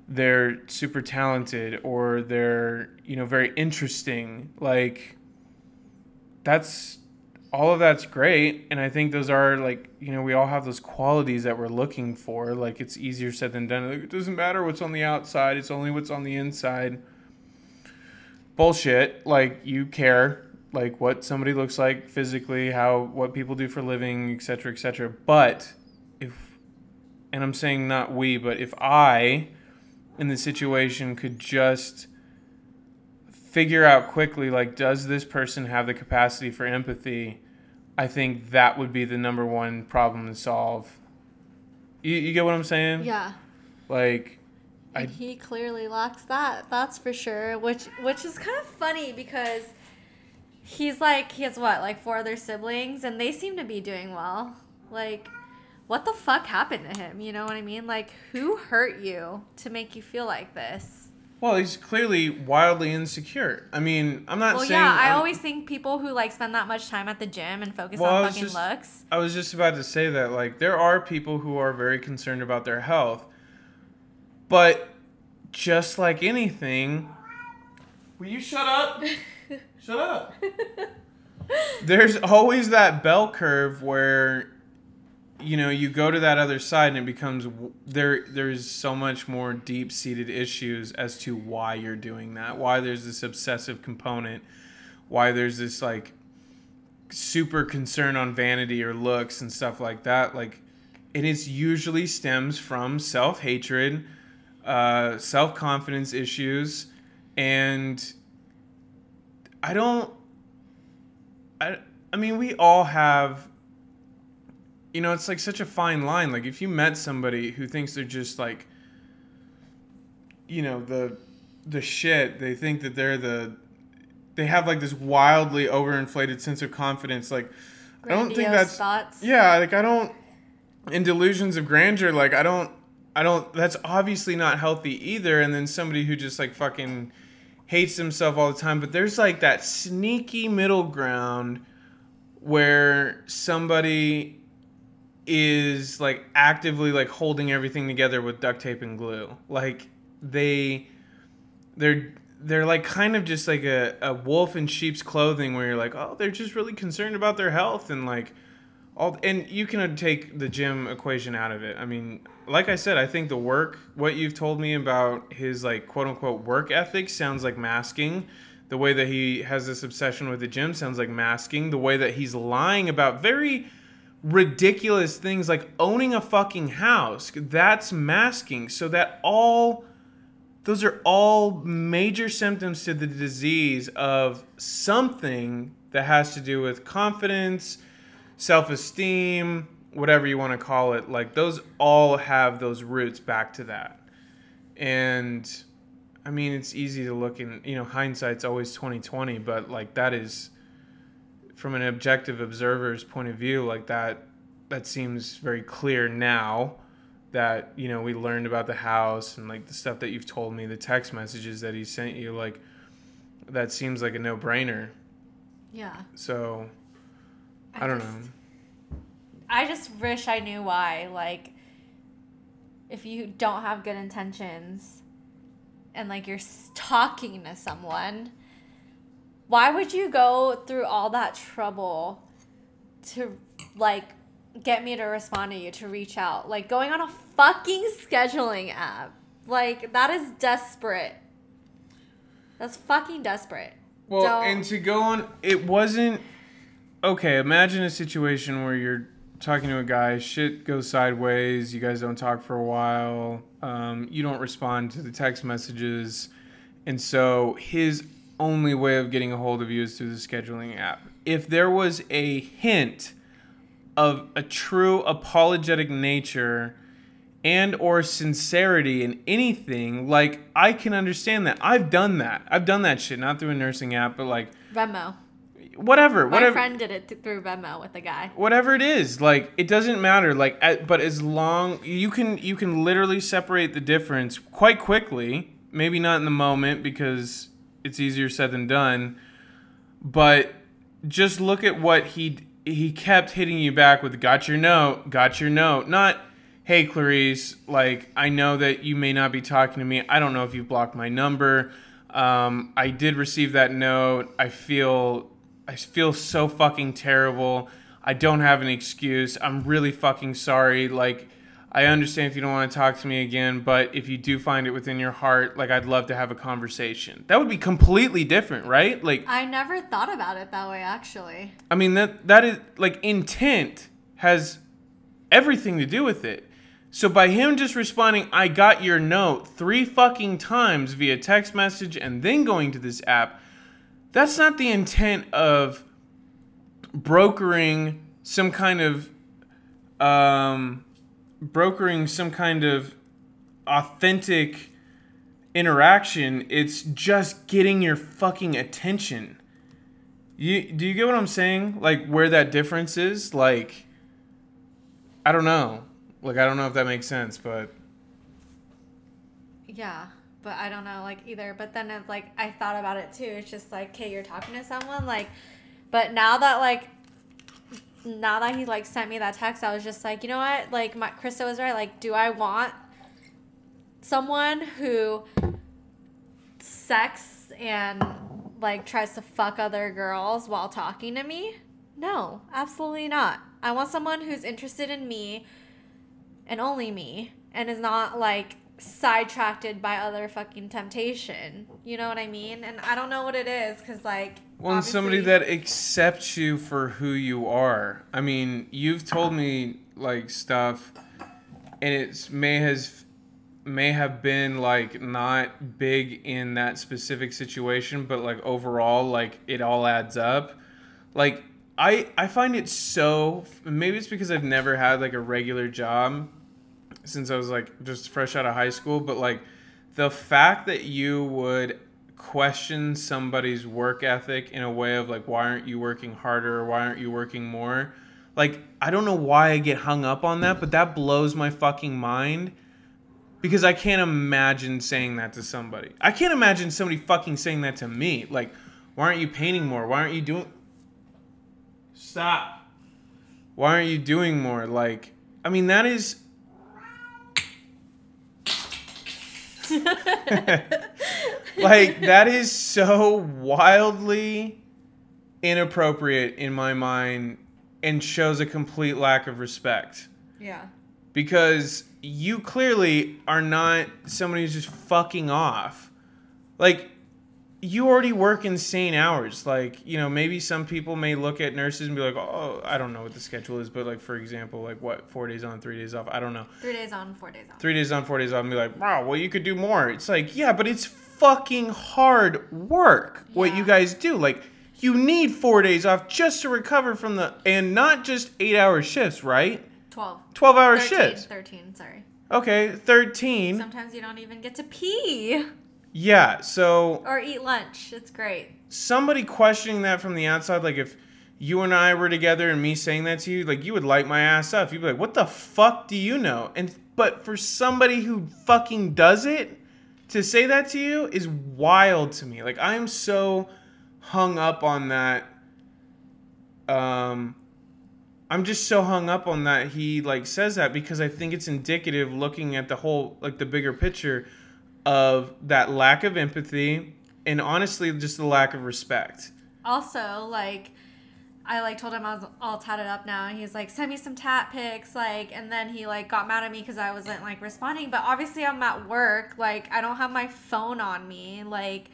Speaker 1: they're super talented or they're you know very interesting like that's all of that's great and i think those are like you know we all have those qualities that we're looking for. Like it's easier said than done. Like, it doesn't matter what's on the outside it's only what's on the inside. Bullshit. Like you care like what somebody looks like physically how what people do for living etc etc but if and i'm saying not we but if i in the situation could just figure out quickly like does this person have the capacity for empathy i think that would be the number one problem to solve you, you get what i'm saying
Speaker 2: Yeah.
Speaker 1: like I-
Speaker 2: he clearly lacks that. That's for sure. Which which is kind of funny because he's like he has what like four other siblings and they seem to be doing well. Like what the fuck happened to him? You know what I mean? Like who hurt you to make you feel like this?
Speaker 1: Well he's clearly wildly insecure i mean i'm not saying
Speaker 2: Well,
Speaker 1: saying
Speaker 2: yeah, I
Speaker 1: I'm-
Speaker 2: always think people who like spend that much time at the gym and focus
Speaker 1: Well,
Speaker 2: on fucking
Speaker 1: just-
Speaker 2: looks.
Speaker 1: I was just about to say that like there are people who are very concerned about their health. But just like anything, will you shut up? shut up. There's always that bell curve where you know, you go to that other side and it becomes there there's so much more deep-seated issues as to why you're doing that. Why there's this obsessive component. Why there's this like super concern on vanity or looks and stuff like that like and it is usually stems from self-hatred uh, self-confidence issues and i don't i i mean we all have you know it's like such a fine line. Like if you met somebody who thinks they're just like you know the the shit they think that they're the they have like this wildly overinflated sense of confidence like i don't think that's
Speaker 2: thoughts.
Speaker 1: yeah like i don't in delusions of grandeur like i don't i don't that's obviously not healthy either. And then somebody who just like fucking hates himself all the time. But there's like that sneaky middle ground where somebody is like actively like holding everything together with duct tape and glue. Like they they're they're like kind of just like a, a wolf in sheep's clothing where you're like oh they're just really concerned about their health and like all and you can uh, take the gym equation out of it. I mean like i said i think the work what you've told me about his like quote unquote work ethic sounds like masking. The way that he has this obsession with the gym sounds like masking. The way that he's lying about very ridiculous things like owning a fucking house that's masking so that all those are all major symptoms to the disease of something that has to do with confidence, self esteem, whatever you want to call it. Like, those all have those roots back to that. And I mean, it's easy to look in, you know, hindsight's always 2020, but like, that is from an objective observer's point of view, like, that. That seems very clear now that you know we learned about the house and like the stuff that you've told me the text messages that he sent you like that seems like a no-brainer
Speaker 2: Yeah.
Speaker 1: so i don't
Speaker 2: just-
Speaker 1: know
Speaker 2: I just wish I knew why. Like, if you don't have good intentions and like you're talking to someone, why would you go through all that trouble to like get me to respond to you, to reach out? Like, going on a fucking scheduling app. Like, that is desperate. That's fucking desperate.
Speaker 1: well
Speaker 2: Don't-
Speaker 1: and to go on it wasn't okay imagine a situation where you're talking to a guy shit goes sideways you guys don't talk for a while um, you don't respond to the text messages and so his only way of getting a hold of you is through the scheduling app if there was a hint of a true apologetic nature and or sincerity in anything like i can understand that i've done that i've done that shit not through a nursing app but like
Speaker 2: Venmo.
Speaker 1: whatever
Speaker 2: My
Speaker 1: whatever
Speaker 2: friend did it through Venmo with a guy.
Speaker 1: whatever it is like it doesn't matter like but as long you can you can literally separate the difference quite quickly maybe not in the moment because it's easier said than done but just look at what he he kept hitting you back with got your note got your note not hey Clarice, like I know that you may not be talking to me. I don't know if you've blocked my number. Um, I did receive that note. I feel I feel so fucking terrible. I don't have an excuse. I'm really fucking sorry. Like I understand if you don't want to talk to me again, but if you do find it within your heart, like I'd love to have a conversation. That would be completely different, right? Like
Speaker 2: I never thought about it that way, actually.
Speaker 1: I mean that that is like intent has everything to do with it. So by him just responding, I got your note three fucking times via text message and then going to this app, that's not the intent of brokering some kind of um brokering some kind of authentic interaction. It's just getting your fucking attention. You do you get what I'm saying? Like where that difference is? Like I don't know. Like I don't know if that makes sense, but
Speaker 2: Yeah, but I don't know, like either. But then it's like I thought about it too. It's just like, okay, you're talking to someone, like, but now that like, now that he like sent me that text, I was just like, you know what? Like, my Krista was right. Like, do I want someone who sex and like tries to fuck other girls while talking to me? No, absolutely not. I want someone who's interested in me and only me and is not like sidetracked by other fucking temptation. You know what I mean? And I don't know what it is because like
Speaker 1: well, and somebody that accepts you for who you are. I mean, you've told me like stuff, and it's may has may have been like not big in that specific situation, but like overall, like it all adds up. Like I I find it so maybe it's because I've never had like a regular job since I was like just fresh out of high school, but like the fact that you would question somebody's work ethic in a way of like why aren't you working harder or why aren't you working more? Like I don't know why I get hung up on that, but that blows my fucking mind because I can't imagine saying that to somebody. I can't imagine somebody fucking saying that to me. Like why aren't you painting more? Why aren't you doing Stop. Why aren't you doing more? Like I mean that is like that is so wildly inappropriate in my mind and shows a complete lack of respect
Speaker 2: Yeah.
Speaker 1: because you clearly are not somebody who's just fucking off like you already work insane hours like you know maybe some people may look at nurses and be like oh i don't know what the schedule is but like for example like what four days on three days off i don't know
Speaker 2: Three days on, four days off.
Speaker 1: three days on, four days off, and be like, wow, well, you could do more. It's like, yeah, but it's fucking hard work what you guys do. Like, you need four days off just to recover from the, and not just eight hour shifts, right?
Speaker 2: Twelve.
Speaker 1: 12 hour
Speaker 2: 13,
Speaker 1: shifts.
Speaker 2: 13, sorry.
Speaker 1: Okay, 13.
Speaker 2: Sometimes you don't even get to pee
Speaker 1: Yeah, so
Speaker 2: or eat lunch. It's great.
Speaker 1: somebody questioning that from the outside, like if you and I were together and me saying that to you, like you would light my ass up. You'd be like, "What the fuck do you know?" And but for somebody who fucking does it to say that to you is wild to me. Like I am so hung up on that. Um, I'm just so hung up on that he like says that because I think it's indicative looking at the whole like the bigger picture of that lack of empathy and honestly just the lack of respect.
Speaker 2: Also, like, I like told him I was all tatted up now, and he's like, "Send me some tat pics," like, and then he like got mad at me because I wasn't like responding. But obviously, I'm at work. Like, I don't have my phone on me. Like,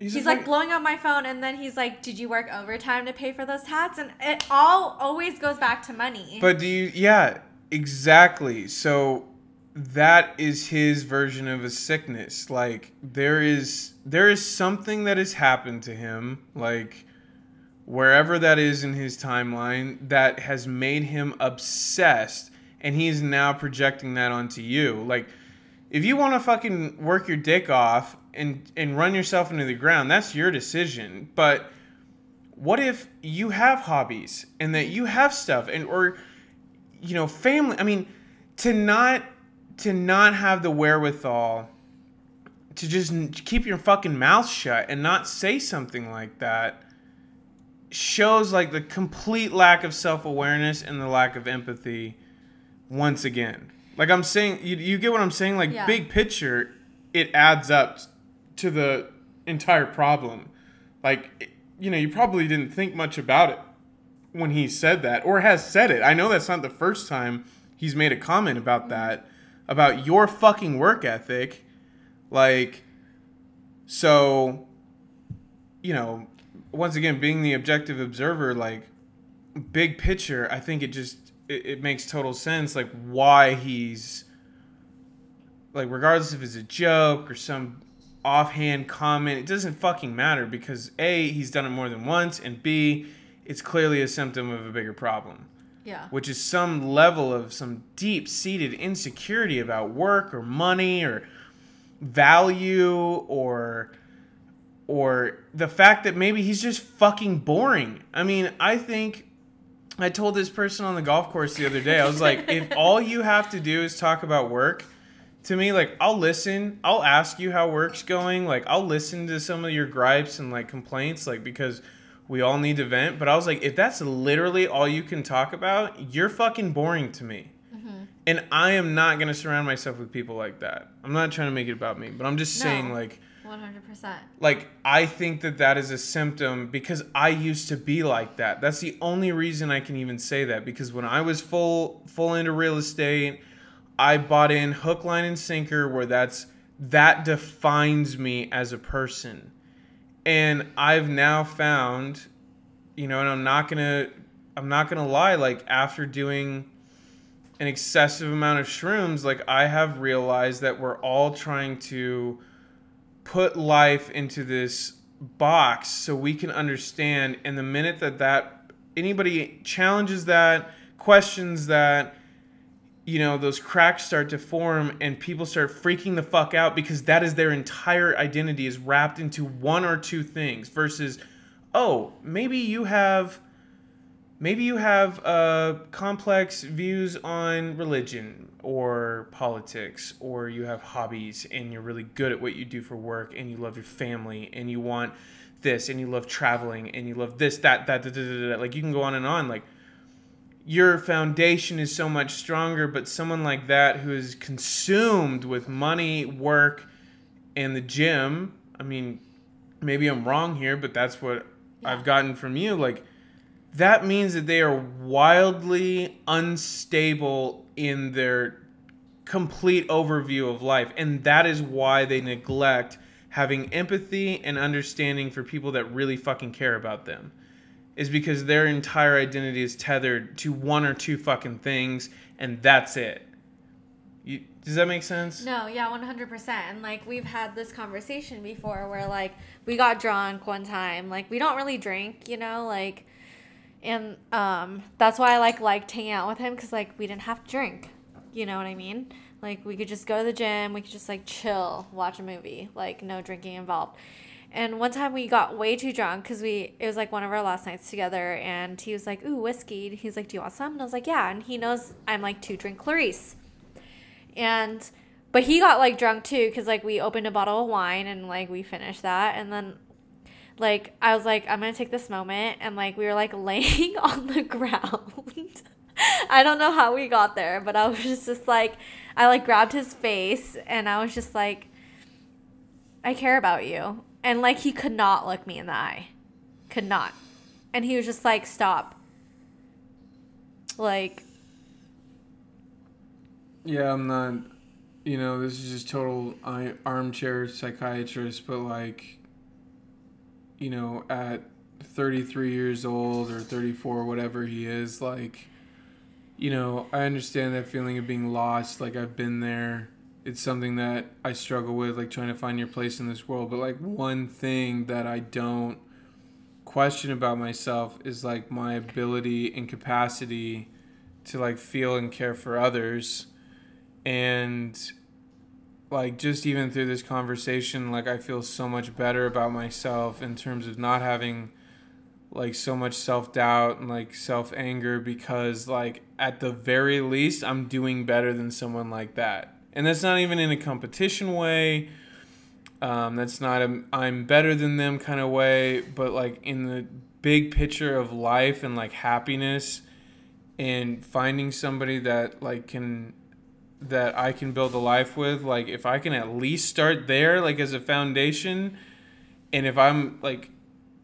Speaker 2: he's,
Speaker 1: a
Speaker 2: like blowing up my phone, and then he's like, "Did you work overtime to pay for those tats?" And it all always goes back to money.
Speaker 1: But do you yeah, exactly. So that is his version of a sickness. Like there is there is something that has happened to him, like wherever that is in his timeline that has made him obsessed and he's now projecting that onto you. Like if you want to fucking work your dick off and and run yourself into the ground, that's your decision. But what if you have hobbies and that you have stuff and or you know family i mean to not to not have the wherewithal to just keep your fucking mouth shut and not say something like that shows like the complete lack of self-awareness and the lack of empathy once again. Like I'm saying, you, you get what I'm saying? Like
Speaker 2: Yeah.
Speaker 1: big picture, it adds up to the entire problem. Like, you know, you probably didn't think much about it when he said that or has said it. I know that's not the first time he's made a comment about that, about your fucking work ethic. Like, so, you know, once again, being the objective observer, like, big picture, I think it just, it, it makes total sense, like, why he's, like, regardless if it's a joke or some offhand comment, it doesn't fucking matter because A, he's done it more than once, and B, it's clearly a symptom of a bigger problem
Speaker 2: Yeah.
Speaker 1: which is some level of some deep seated insecurity about work or money or value or or the fact that maybe he's just fucking boring. I mean, I think I told this person on the golf course the other day. I was like, if all you have to do is talk about work, to me like I'll listen. I'll ask you how work's going. Like I'll listen to some of your gripes and like complaints like because we all need to vent, but I was like if that's literally all you can talk about, you're fucking boring to me. Mm-hmm. And I am not going to surround myself with people like that. I'm not trying to make it about me, but I'm just saying like
Speaker 2: One hundred percent.
Speaker 1: like I think that that is a symptom because I used to be like that. That's the only reason I can even say that because when I was full full into real estate, I bought in hook line and sinker where that's that defines me as a person. And I've now found you know, and I'm not to I'm not to lie like after doing an excessive amount of shrooms, like I have realized that we're all trying to put life into this box so we can understand. And the minute that that anybody challenges that questions that you know those cracks start to form and people start freaking the fuck out because that is their entire identity is wrapped into one or two things versus oh maybe you have maybe you have uh, complex views on religion or politics or you have hobbies and you're really good at what you do for work and you love your family and you want this and you love traveling and you love this that that, that, that, that, like you can go on and on like your foundation is so much stronger but someone like that who is consumed with money work and the gym i mean maybe i'm wrong here but that's what i've gotten from you like that means that they are wildly unstable in their complete overview of life and that is why they neglect having empathy and understanding for people that really fucking care about them is because their entire identity is tethered to one or two fucking things and that's it you, does that make sense
Speaker 2: No, yeah, one hundred percent. And like we've had this conversation before, where like we got drunk one time. Like we don't really drink, you know, like, and um, that's why I like liked hanging out with him because like we didn't have to drink. You know what I mean? Like we could just go to the gym, we could just like chill, watch a movie, like no drinking involved. And one time we got way too drunk because we it was like one of our last nights together, and he was like, "Ooh, whiskey." He's like, "Do you want some?" And I was like, "Yeah." And he knows I'm like to drink Clarice and but he got like drunk too because like we opened a bottle of wine and like we finished that and then like i was like i'm gonna take this moment and like we were like laying on the ground i don't know how we got there but i was just, just like i like grabbed his face and i was just like i care about you and like he could not look me in the eye could not and he was just like stop like
Speaker 1: Yeah, I'm not. You know, this is just total armchair psychiatrist, but like, you know, at 33 years old or 34, whatever he is, like, you know, I understand that feeling of being lost. Like, I've been there. It's something that I struggle with, like trying to find your place in this world. But like, one thing that I don't question about myself is like my ability and capacity to like feel and care for others and like just even through this conversation like i feel so much better about myself in terms of not having like so much self-doubt and like self-anger because like at the very least i'm doing better than someone like that and that's not even in a competition way um, that's not a i'm better than them kind of way but like in the big picture of life and like happiness and finding somebody that like can that I can build a life with, like if I can at least start there like as a foundation and if I'm like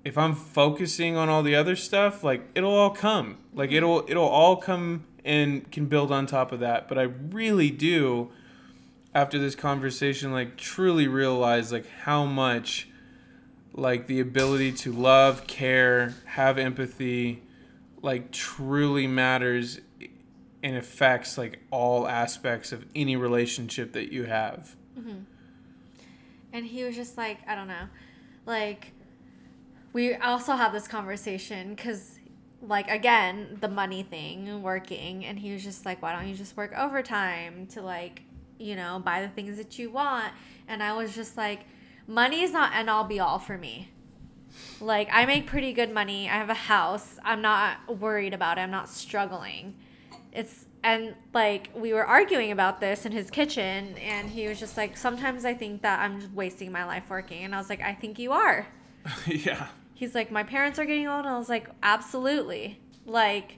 Speaker 1: if I'm focusing on all the other stuff, like it'll all come. Like it'll it'll all come and can build on top of that. But I really do after this conversation like truly realize like how much like the ability to love, care, have empathy like truly matters and affects like all aspects of any relationship that you have. Mm-hmm.
Speaker 2: And he was just like, I don't know. Like, we also had this conversation because, like, again, the money thing, working. And he was just like, why don't you just work overtime to, like, you know, buy the things that you want? And I was just like, money is not end all be all for me. Like, I make pretty good money. I have a house. I'm not worried about it. I'm not struggling. It's, and like, we were arguing about this in his kitchen, and he was just like, Sometimes I think that I'm just wasting my life working. And I was like, I think you are.
Speaker 1: yeah.
Speaker 2: He's like, My parents are getting old. And I was like, Absolutely. Like,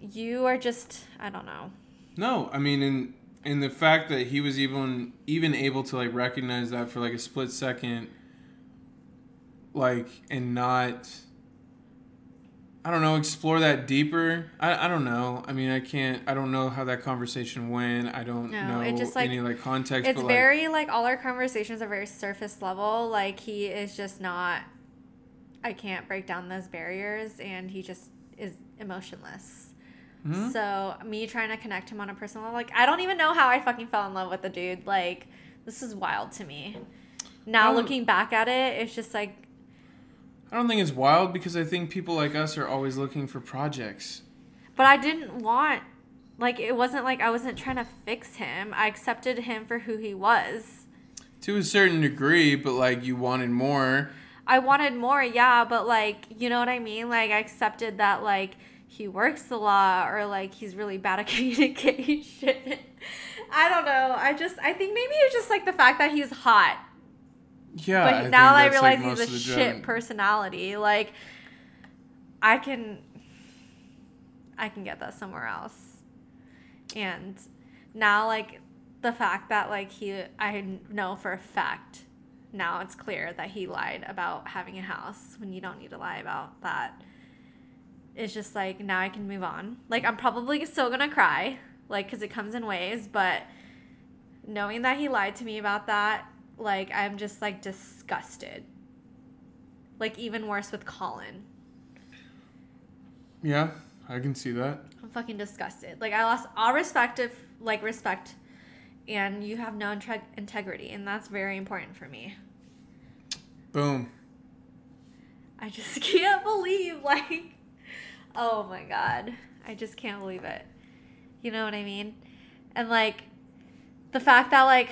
Speaker 2: you are just, I don't know.
Speaker 1: No, I mean, in in the fact that he was even even able to like recognize that for like a split second, like and not. I don't know. Explore that deeper. I, I don't know. I mean, I can't. I don't know how that conversation went. I don't
Speaker 2: No,
Speaker 1: know
Speaker 2: it just, like-
Speaker 1: any like context.
Speaker 2: It's very like all our conversations are very surface level. Like he is just not. I can't break down those barriers, and he just is emotionless.
Speaker 1: Like, hmm?
Speaker 2: So me trying to connect him on a personal level, like I don't even know how I fucking fell in love with the dude. Like this is wild to me. Now looking back at it, it's just like
Speaker 1: I don't think it's wild because I think people like us are always looking for projects.
Speaker 2: But I didn't want, like, it wasn't like I wasn't trying to fix him. I accepted him for who he was.
Speaker 1: To a certain degree, but like you wanted more.
Speaker 2: I wanted more, yeah, but like, you know what I mean? Like, I accepted that, like, he works a lot or like he's really bad at communication. I don't know. I just, I think maybe it's just like the fact that he's hot.
Speaker 1: Yeah.
Speaker 2: But
Speaker 1: I
Speaker 2: now I
Speaker 1: like,
Speaker 2: realize
Speaker 1: most
Speaker 2: he's a shit
Speaker 1: gen-
Speaker 2: personality. Like, I can, I can get that somewhere else. And now, like, the fact that like he, I know for a fact, now it's clear that he lied about having a house when you don't need to lie about that. It's just like now I can move on. Like I'm probably still gonna cry, like because it comes in waves, but knowing that he lied to me about that, like I'm just like disgusted. Like even worse with Colin.
Speaker 1: Yeah, I can see that.
Speaker 2: I'm fucking disgusted. Like I lost all respect of like respect, and you have no integ- integrity, and that's very important for me.
Speaker 1: Boom.
Speaker 2: I just can't believe like, oh my god, I just can't believe it. You know what I mean? And like, the fact that like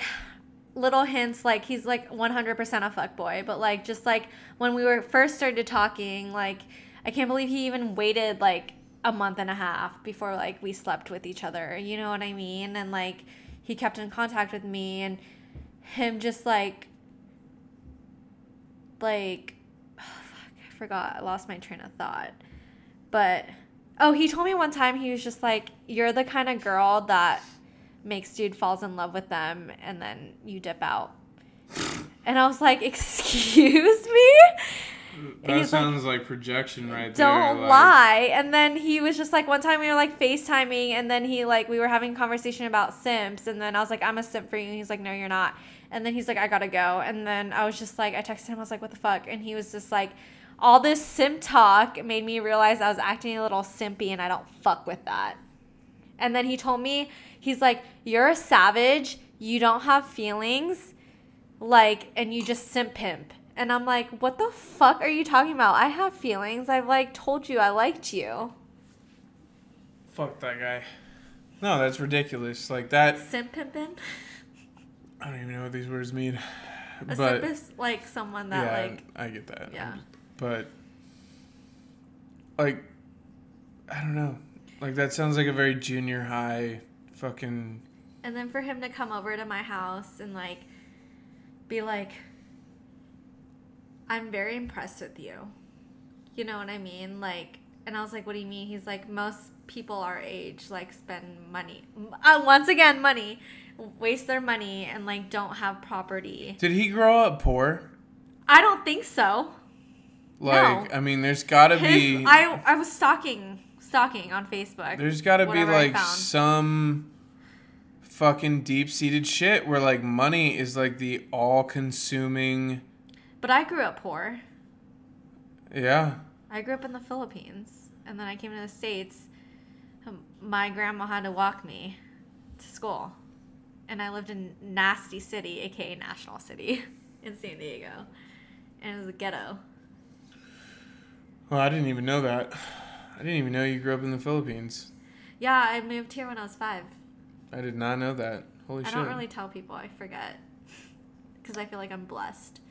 Speaker 2: little hints like he's like 100% a fuck boy but like just like when we were first started talking like i can't believe he even waited like a month and a half before like we slept with each other you know what i mean and like he kept in contact with me and him just like like oh, fuck, i forgot i lost my train of thought but oh he told me one time he was just like you're the kind of girl that makes dude falls in love with them and then you dip out. And i was like excuse me?
Speaker 1: That
Speaker 2: he's like,
Speaker 1: sounds like, projection right there. don't like-
Speaker 2: lie. And then he was just like one time we were like facetiming and then he like we were having a conversation about simps and then i was like i'm a simp for you. And he's like no you're not. And then he's like i gotta go. And then i was just like i texted him i was like what the fuck? And he was just like all this simp talk made me realize i was acting a little simpy and i don't fuck with that and then he told me he's like you're a savage you don't have feelings like and you just simp pimp and i'm like what the fuck are you talking about i have feelings i've like told you i liked you
Speaker 1: Fuck that guy. No, that's ridiculous. Like that.
Speaker 2: simp pimpin
Speaker 1: I don't even know what these words mean.
Speaker 2: a
Speaker 1: but
Speaker 2: simp is like someone that
Speaker 1: yeah,
Speaker 2: like
Speaker 1: I get that.
Speaker 2: yeah
Speaker 1: But like, I don't know. Like that sounds like a very junior high fucking.
Speaker 2: and then for him to come over to my house and like be like i'm very impressed with you you know what i mean like and I was like, "What do you mean?" He's like, "Most people our age like spend money, uh, once again, money, waste their money, and like don't have property."
Speaker 1: Did he grow up poor?
Speaker 2: I don't think so.
Speaker 1: Like,
Speaker 2: No.
Speaker 1: I mean, there's got to be
Speaker 2: I I was stalking stalking on Facebook.
Speaker 1: there's got to be like some fucking deep-seated shit where like money is like the all-consuming
Speaker 2: But I grew up poor.
Speaker 1: yeah.
Speaker 2: I grew up in the Philippines, and then I came to the states. Um, My grandma had to walk me to school, and I lived in Nasty City, aka National City, in San Diego, and it was a ghetto.
Speaker 1: Well, I didn't even know that. I didn't even know you grew up in the Philippines.
Speaker 2: Yeah, I moved here when I was five.
Speaker 1: I did not know that. Holy
Speaker 2: I
Speaker 1: shit.
Speaker 2: I don't really tell people. I forget because I feel like I'm blessed.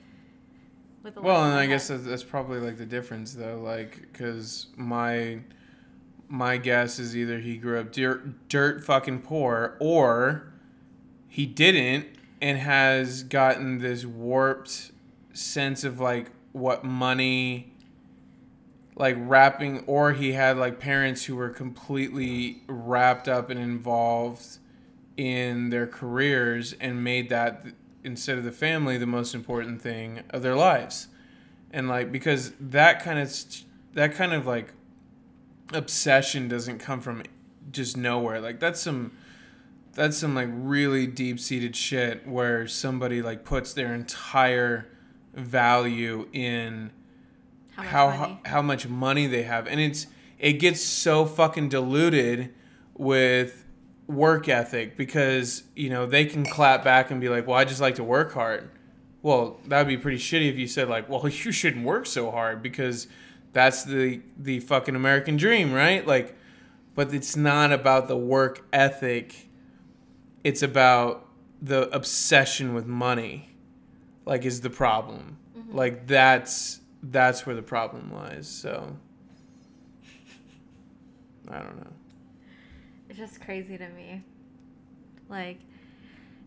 Speaker 2: With a
Speaker 1: Well, and I
Speaker 2: head.
Speaker 1: guess that's, that's probably like the difference though, like because my my guess is either he grew up dirt dirt fucking poor or he didn't and has gotten this warped sense of like what money like wrapping or he had like parents who were completely wrapped up and involved in their careers and made that instead of the family the most important thing of their lives. And like because that kind of that kind of like obsession doesn't come from just nowhere. Like that's some that's some like really deep-seated shit where somebody like puts their entire value in
Speaker 2: how much
Speaker 1: how
Speaker 2: money?
Speaker 1: how much money they have. And it's it gets so fucking diluted with work ethic because you know they can clap back and be like well i just like to work hard. Well that would be pretty shitty if you said like well you shouldn't work so hard because that's the the fucking american dream right? Like but it's not about the work ethic. It's about the obsession with money like is the problem. Mm-hmm. Like that's that's where the problem lies so i don't know
Speaker 2: It's just crazy to me. Like,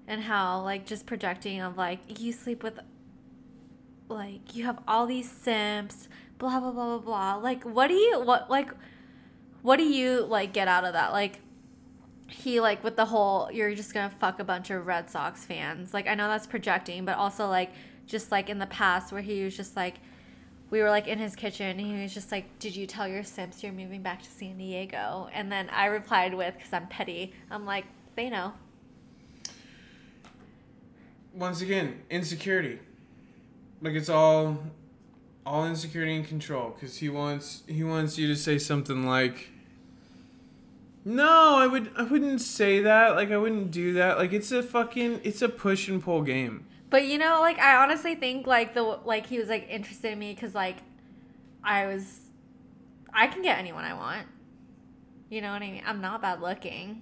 Speaker 2: and how, like, just projecting of, like, you sleep with, like, you have all these simps, blah, blah, blah, blah, blah. Like, what do you, what, like, what do you, like, get out of that? Like, he, like, with the whole, you're just gonna fuck a bunch of Red Sox fans. Like, I know that's projecting, but also, like, just like in the past where he was just like, we were like in his kitchen and he was just like did you tell your simps you're moving back to san diego? And then i replied with because i'm petty i'm like they know.
Speaker 1: Once again insecurity. Like it's all all insecurity and control because he wants he wants you to say something like no i would i wouldn't say that like i wouldn't do that. Like it's a fucking it's a push and pull game
Speaker 2: but you know like i honestly think like the like he was like interested in me because like i was i can get anyone i want. You know what i mean? I'm not bad looking.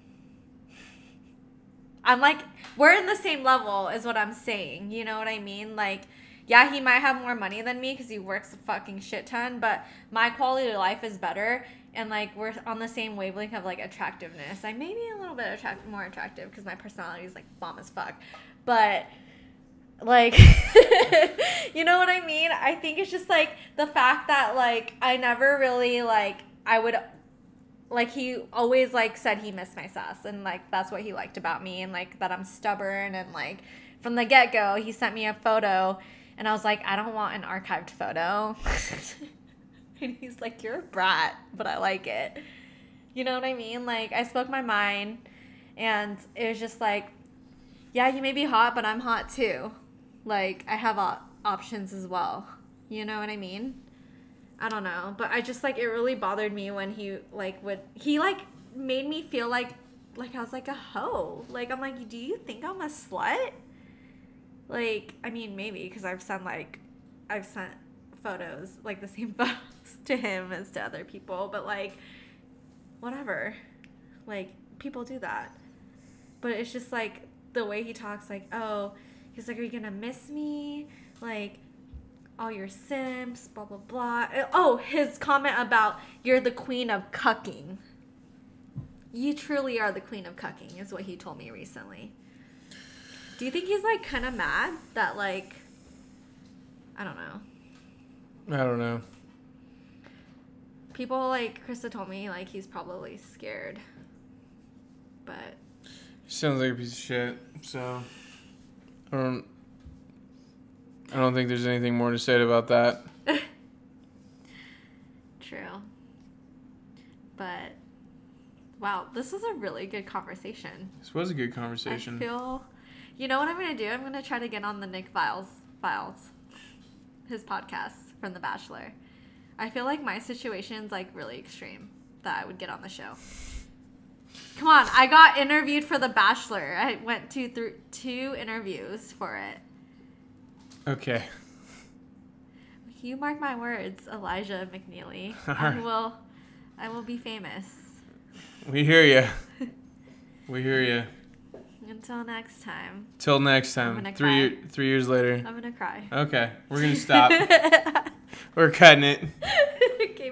Speaker 2: I'm like we're in the same level is what i'm saying. You know what i mean? Like yeah, he might have more money than me because he works a fucking shit ton, but my quality of life is better. And like we're on the same wavelength of like attractiveness. I may be a little bit attract more attractive because my personality is like bomb as fuck, but like you know what I mean? I think it's just like the fact that like I never really like I would like he always like said he missed my sass and like that's what he liked about me and like that I'm stubborn and like from the get go he sent me a photo and I was like I don't want an archived photo. And he's like you're a brat but I like it. You know what I mean? Like I spoke my mind and it was just like yeah you may be hot but I'm hot too like I have op- options as well you know what I mean I don't know, but I just like it really bothered me when he like would he like made me feel like like I was like a hoe. Like I'm like, do you think I'm a slut? Like I mean maybe because I've sent like I've sent photos like the same photos to him as to other people, but like whatever. Like people do that, but it's just like the way he talks. Like oh, he's like, are you gonna miss me? Like all your simps, blah blah blah. Uh, oh, his comment about you're the queen of cucking. You truly are the queen of cucking, is what he told me recently. Do you think he's like kind of mad that like I don't know.
Speaker 1: I don't know.
Speaker 2: people like Krista told me like he's probably scared. But
Speaker 1: Sounds like a piece of shit. So I don't. I don't think there's anything more to say about that.
Speaker 2: true. But wow, this was a really good conversation.
Speaker 1: This was a good conversation.
Speaker 2: I feel you know what I'm gonna do? I'm gonna try to get on the Nick Viall Files. His podcast from The Bachelor. I feel like my situation's like really extreme that I would get on the show. Come on, I got interviewed for The Bachelor. I went to through two interviews for it.
Speaker 1: okay.
Speaker 2: You mark my words, Elijah McNeely.
Speaker 1: All
Speaker 2: I will, I will be famous.
Speaker 1: We hear you. we hear you.
Speaker 2: Until next time,
Speaker 1: Till next
Speaker 2: I'm
Speaker 1: time. Three
Speaker 2: cry.
Speaker 1: three years later.
Speaker 2: I'm gonna cry.
Speaker 1: Okay, we're gonna stop. we're cutting it.